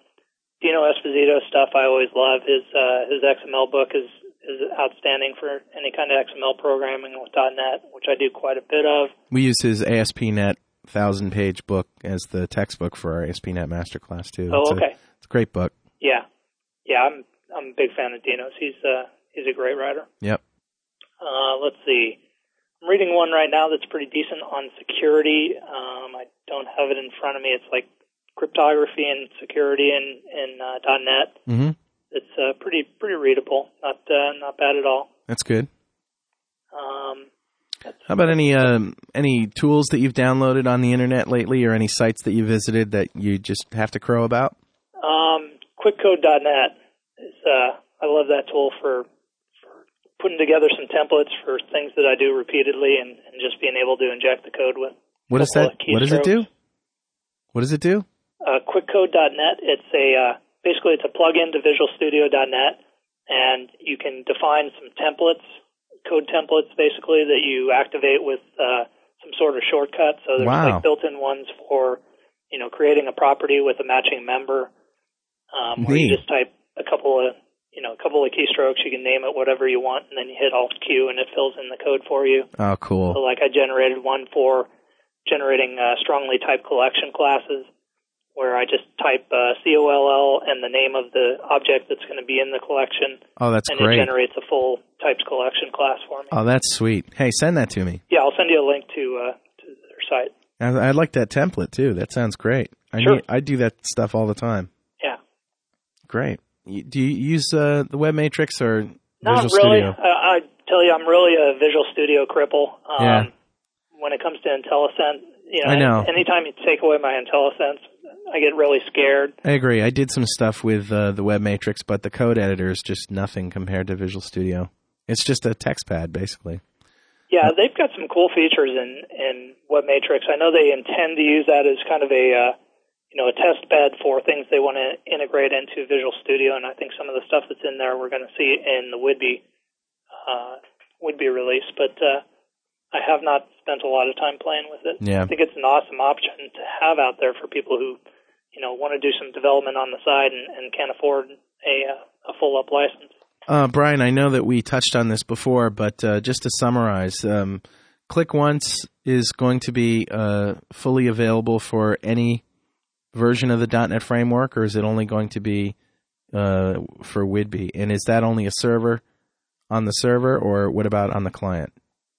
Dino Esposito stuff I always love. His uh, his XML book is is outstanding for any kind of XML programming with .NET, which I do quite a bit of. We use his ASP.NET thousand page book as the textbook for our ASP.NET masterclass too. Oh, It's a- okay. it's a great book. Yeah, yeah. I'm I'm a big fan of Dino's. He's uh he's a great writer. Yep. Uh, let's see. I'm reading one right now that's pretty decent on security. Um, I don't have it in front of me. It's like cryptography and security in in uh, .NET. hmm It's uh, pretty pretty readable. Not uh, not bad at all. That's good. Um, How about any um, any tools that you've downloaded on the internet lately, or any sites that you visited that you just have to crow about? um, QuickCode.net is uh, I love that tool for putting together some templates for things that I do repeatedly and, and just being able to inject the code with. What does that? What does it do? What does it do? uh, QuickCode.net. It's a uh, basically it's a plugin to Visual Studio.net, and you can define some templates, code templates, basically that you activate with uh, some sort of shortcut. So there's Wow. like built-in ones for you know creating a property with a matching member, um, where you just type a couple of you know a couple of keystrokes. You can name it whatever you want, and then you hit Alt Q, and it fills in the code for you. Oh, cool! So like I generated one for generating uh, strongly typed collection classes where I just type uh, COLL and the name of the object that's going to be in the collection, Oh, that's and great. it generates a full typed collection class for me. Oh, that's sweet. Hey, send that to me. yeah, I'll send you a link to uh, to their site. I, I like that template too. That sounds great. I Sure. need, I do that stuff all the time. Yeah, Great. Do you use uh, the Web Matrix or not Visual really. Studio? I, I tell you, I'm really a Visual Studio cripple. Um, Yeah. When it comes to IntelliSense, you know, I know. anytime you take away my IntelliSense, I get really scared. I agree. I did some stuff with uh, the Web Matrix, but the code editor is just nothing compared to Visual Studio. It's just a text pad, basically. Yeah, they've got some cool features in in Web Matrix. I know they intend to use that as kind of a uh, you know a test bed for things they want to integrate into Visual Studio, and I think some of the stuff that's in there we're going to see in the Whidbey uh, Whidbey release. But uh, I have not spent a lot of time playing with it. Yeah. I think it's an awesome option to have out there for people who you know want to do some development on the side and, and can't afford a a full up license. Uh, Brian, I know that we touched on this before, but uh, just to summarize, um, ClickOnce is going to be uh, fully available for any version of the .NET framework, or is it only going to be uh, for Whidbey? And is that only a server on the server, or what about on the client?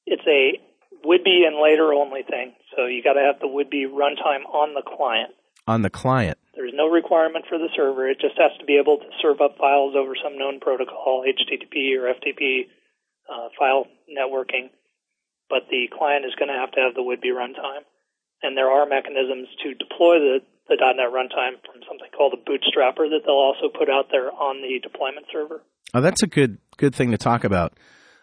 it's a Whidbey and later only thing. So you got to have the Whidbey runtime on the client. On the client. There's no requirement for the server. It just has to be able to serve up files over some known protocol, HTTP or FTP uh, file networking. But the client is going to have to have the Whidbey runtime. And there are mechanisms to deploy the, the .NET runtime from something called a bootstrapper that they'll also put out there on the deployment server. Oh, that's a good good thing to talk about.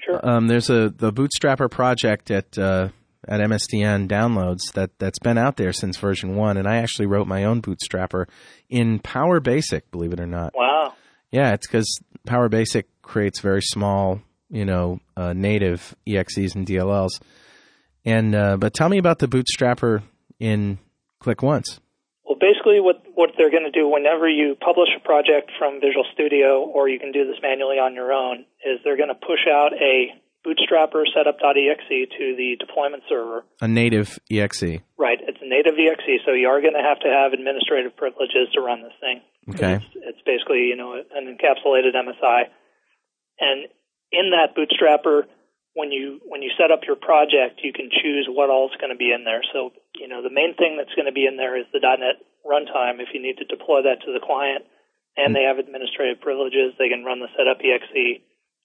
Sure. Um, there's a the Bootstrapper project at uh, at MSDN downloads that that's been out there since version one, and I actually wrote my own Bootstrapper in Power Basic. Believe it or not. Wow. Yeah, it's because Power Basic creates very small, you know, uh, native EXEs and DLLs. And uh, but tell me about the Bootstrapper in ClickOnce. Well, basically, what what they're going to do whenever you publish a project from Visual Studio, or you can do this manually on your own, is they're going to push out a Bootstrapper setup.exe to the deployment server. A native EXE. Right, it's a native exe, so you are going to have to have administrative privileges to run this thing. Okay. It's, it's basically you know an encapsulated MSI, and in that Bootstrapper, when you when you set up your project, you can choose what all is going to be in there. So you know the main thing that's going to be in there is the .NET runtime. If you need to deploy that to the client, and they have administrative privileges, they can run the setup exe,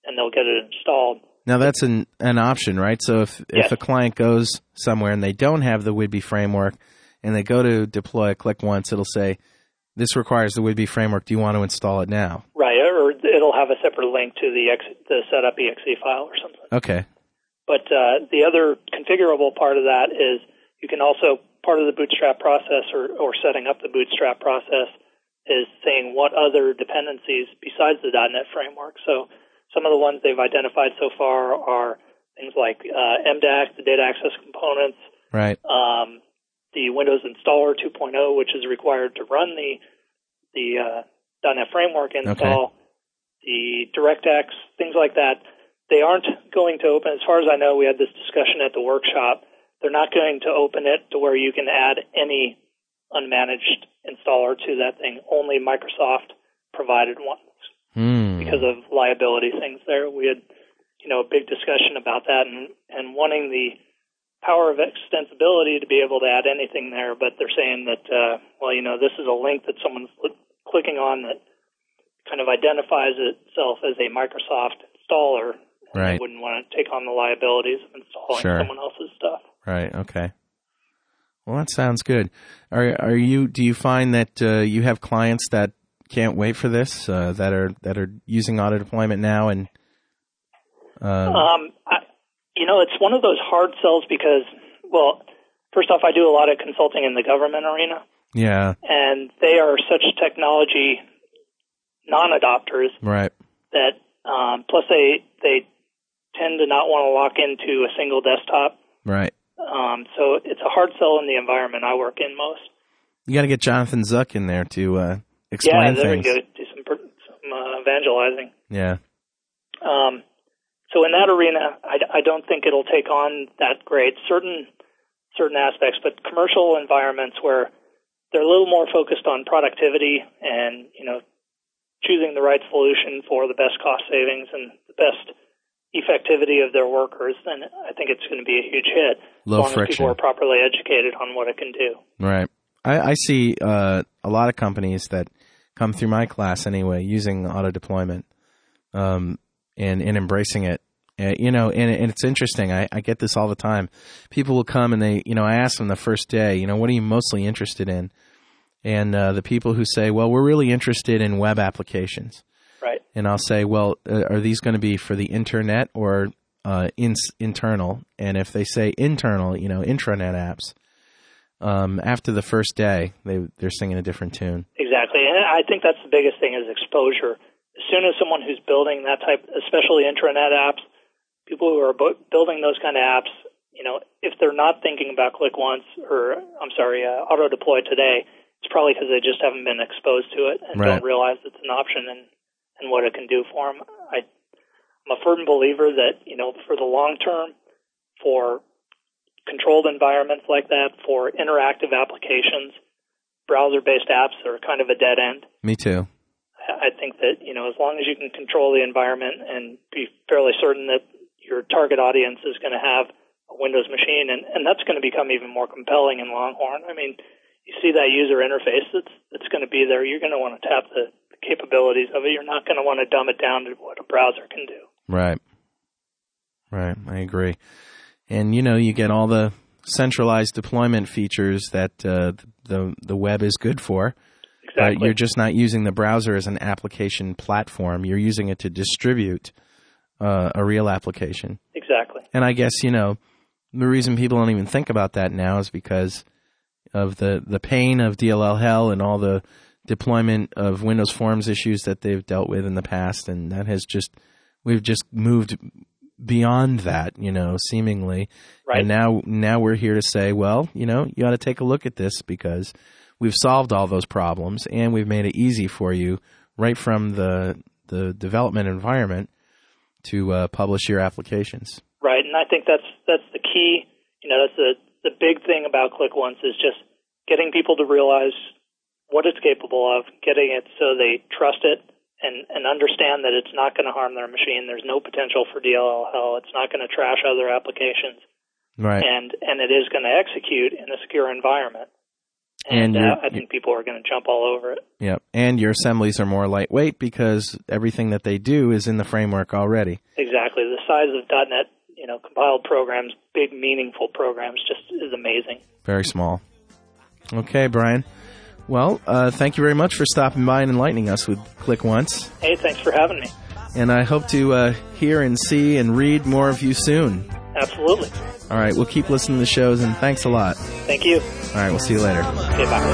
and they'll get it installed. Now that's an an option, right? So if Yes. if a client goes somewhere and they don't have the Whidbey framework, and they go to deploy a ClickOnce, it'll say, "This requires the Whidbey framework. Do you want to install it now?" Right, it'll have a separate link to the ex, the setup exe file or something. Okay. But uh, the other configurable part of that is you can also part of the bootstrap process or, or setting up the bootstrap process is saying what other dependencies besides the .NET framework. So some of the ones they've identified so far are things like uh, MDAC, the data access components, Right. um, the Windows installer 2.0, which is required to run the the uh, .NET framework install, the DirectX, things like that. They aren't going to open, as far as I know, we had this discussion at the workshop. They're not going to open it to where you can add any unmanaged installer to that thing. Only Microsoft provided ones Hmm. because of liability things there. We had, you know, a big discussion about that and, and wanting the power of extensibility to be able to add anything there, but they're saying that, uh, well, you know, this is a link that someone's cl- clicking on that kind of identifies itself as a Microsoft installer. Right. They wouldn't want to take on the liabilities of installing Sure. someone else's stuff. Right. Okay. Well, that sounds good. Are are you? Do you find that uh, you have clients that can't wait for this? Uh, that are that are using auto deployment now and um, Um, I, you know, it's one of those hard sells because, well, first off, I do a lot of consulting in the government arena. yeah. and they are such technology non-adopters Right. that um, plus they they tend to not want to lock into a single desktop. Right. Um, so it's a hard sell in the environment I work in most. You got to get Jonathan Zuck in there to uh, explain yeah, there things. we go. Do some some uh, evangelizing. Yeah. Um, so in that arena, I, I don't think it'll take on that great certain certain aspects, but commercial environments where they're a little more focused on productivity and you know choosing the right solution for the best cost savings and the best effectivity of their workers, then I think it's going to be a huge hit Low as long as friction. people are properly educated on what it can do. Right. I, I see uh, a lot of companies that come through my class anyway using auto deployment um, and, and embracing it. Uh, you know, and, and it's interesting. I, I get this all the time. People will come and they, you know, I ask them the first day, you know, what are you mostly interested in? And uh, the people who say, well, we're really interested in web applications. Right. And I'll say, well, uh, are these going to be for the internet or uh, in, internal? And if they say internal, you know, intranet apps, um, after the first day, they they're singing a different tune. Exactly, and I think that's the biggest thing is exposure. As soon as someone who's building that type, especially intranet apps, people who are bu- building those kind of apps, you know, if they're not thinking about ClickOnce or I'm sorry, uh, auto deploy today, it's probably because they just haven't been exposed to it and Right. don't realize it's an option and and what it can do for them. I, I'm a firm believer that you know, for the long term, for controlled environments like that, for interactive applications, browser-based apps are kind of a dead end. Me too. I think that you know as long as you can control the environment and be fairly certain that your target audience is going to have a Windows machine, and, and that's going to become even more compelling in Longhorn. I mean, you see that user interface that's that's going to be there. You're going to want to tap the, the capabilities of it. You're not going to want to dumb it down to what a browser can do. Right. Right. I agree. And you know, you get all the centralized deployment features that uh, the the web is good for. Exactly. You're just not using the browser as an application platform. You're using it to distribute uh, a real application. Exactly. And I guess you know the reason people don't even think about that now is because of the the pain of DLL hell and all the deployment of Windows Forms issues that they've dealt with in the past, and that has just we've just moved beyond that, you know, seemingly. Right. And now now we're here to say, well, you know, you ought to take a look at this because we've solved all those problems and we've made it easy for you right from the the development environment to uh, publish your applications. Right, and I think that's that's the key. You know, that's the the big thing about ClickOnce is just getting people to realize what it's capable of, getting it so they trust it and and understand that it's not going to harm their machine. There's no potential for DLL hell. It's not going to trash other applications, Right. and and it is going to execute in a secure environment. And And, uh, I think people are going to jump all over it. Yep. And your assemblies are more lightweight because everything that they do is in the framework already. Exactly, the size of .NET, you know, compiled programs, big meaningful programs, just is amazing. Very small. Okay, Brian. Well, uh, thank you very much for stopping by and enlightening us with ClickOnce. Hey, thanks for having me. And I hope to uh, hear and see and read more of you soon. Absolutely. All right, we'll keep listening to the shows, and thanks a lot. Thank you. All right, we'll see you later. Okay, bye.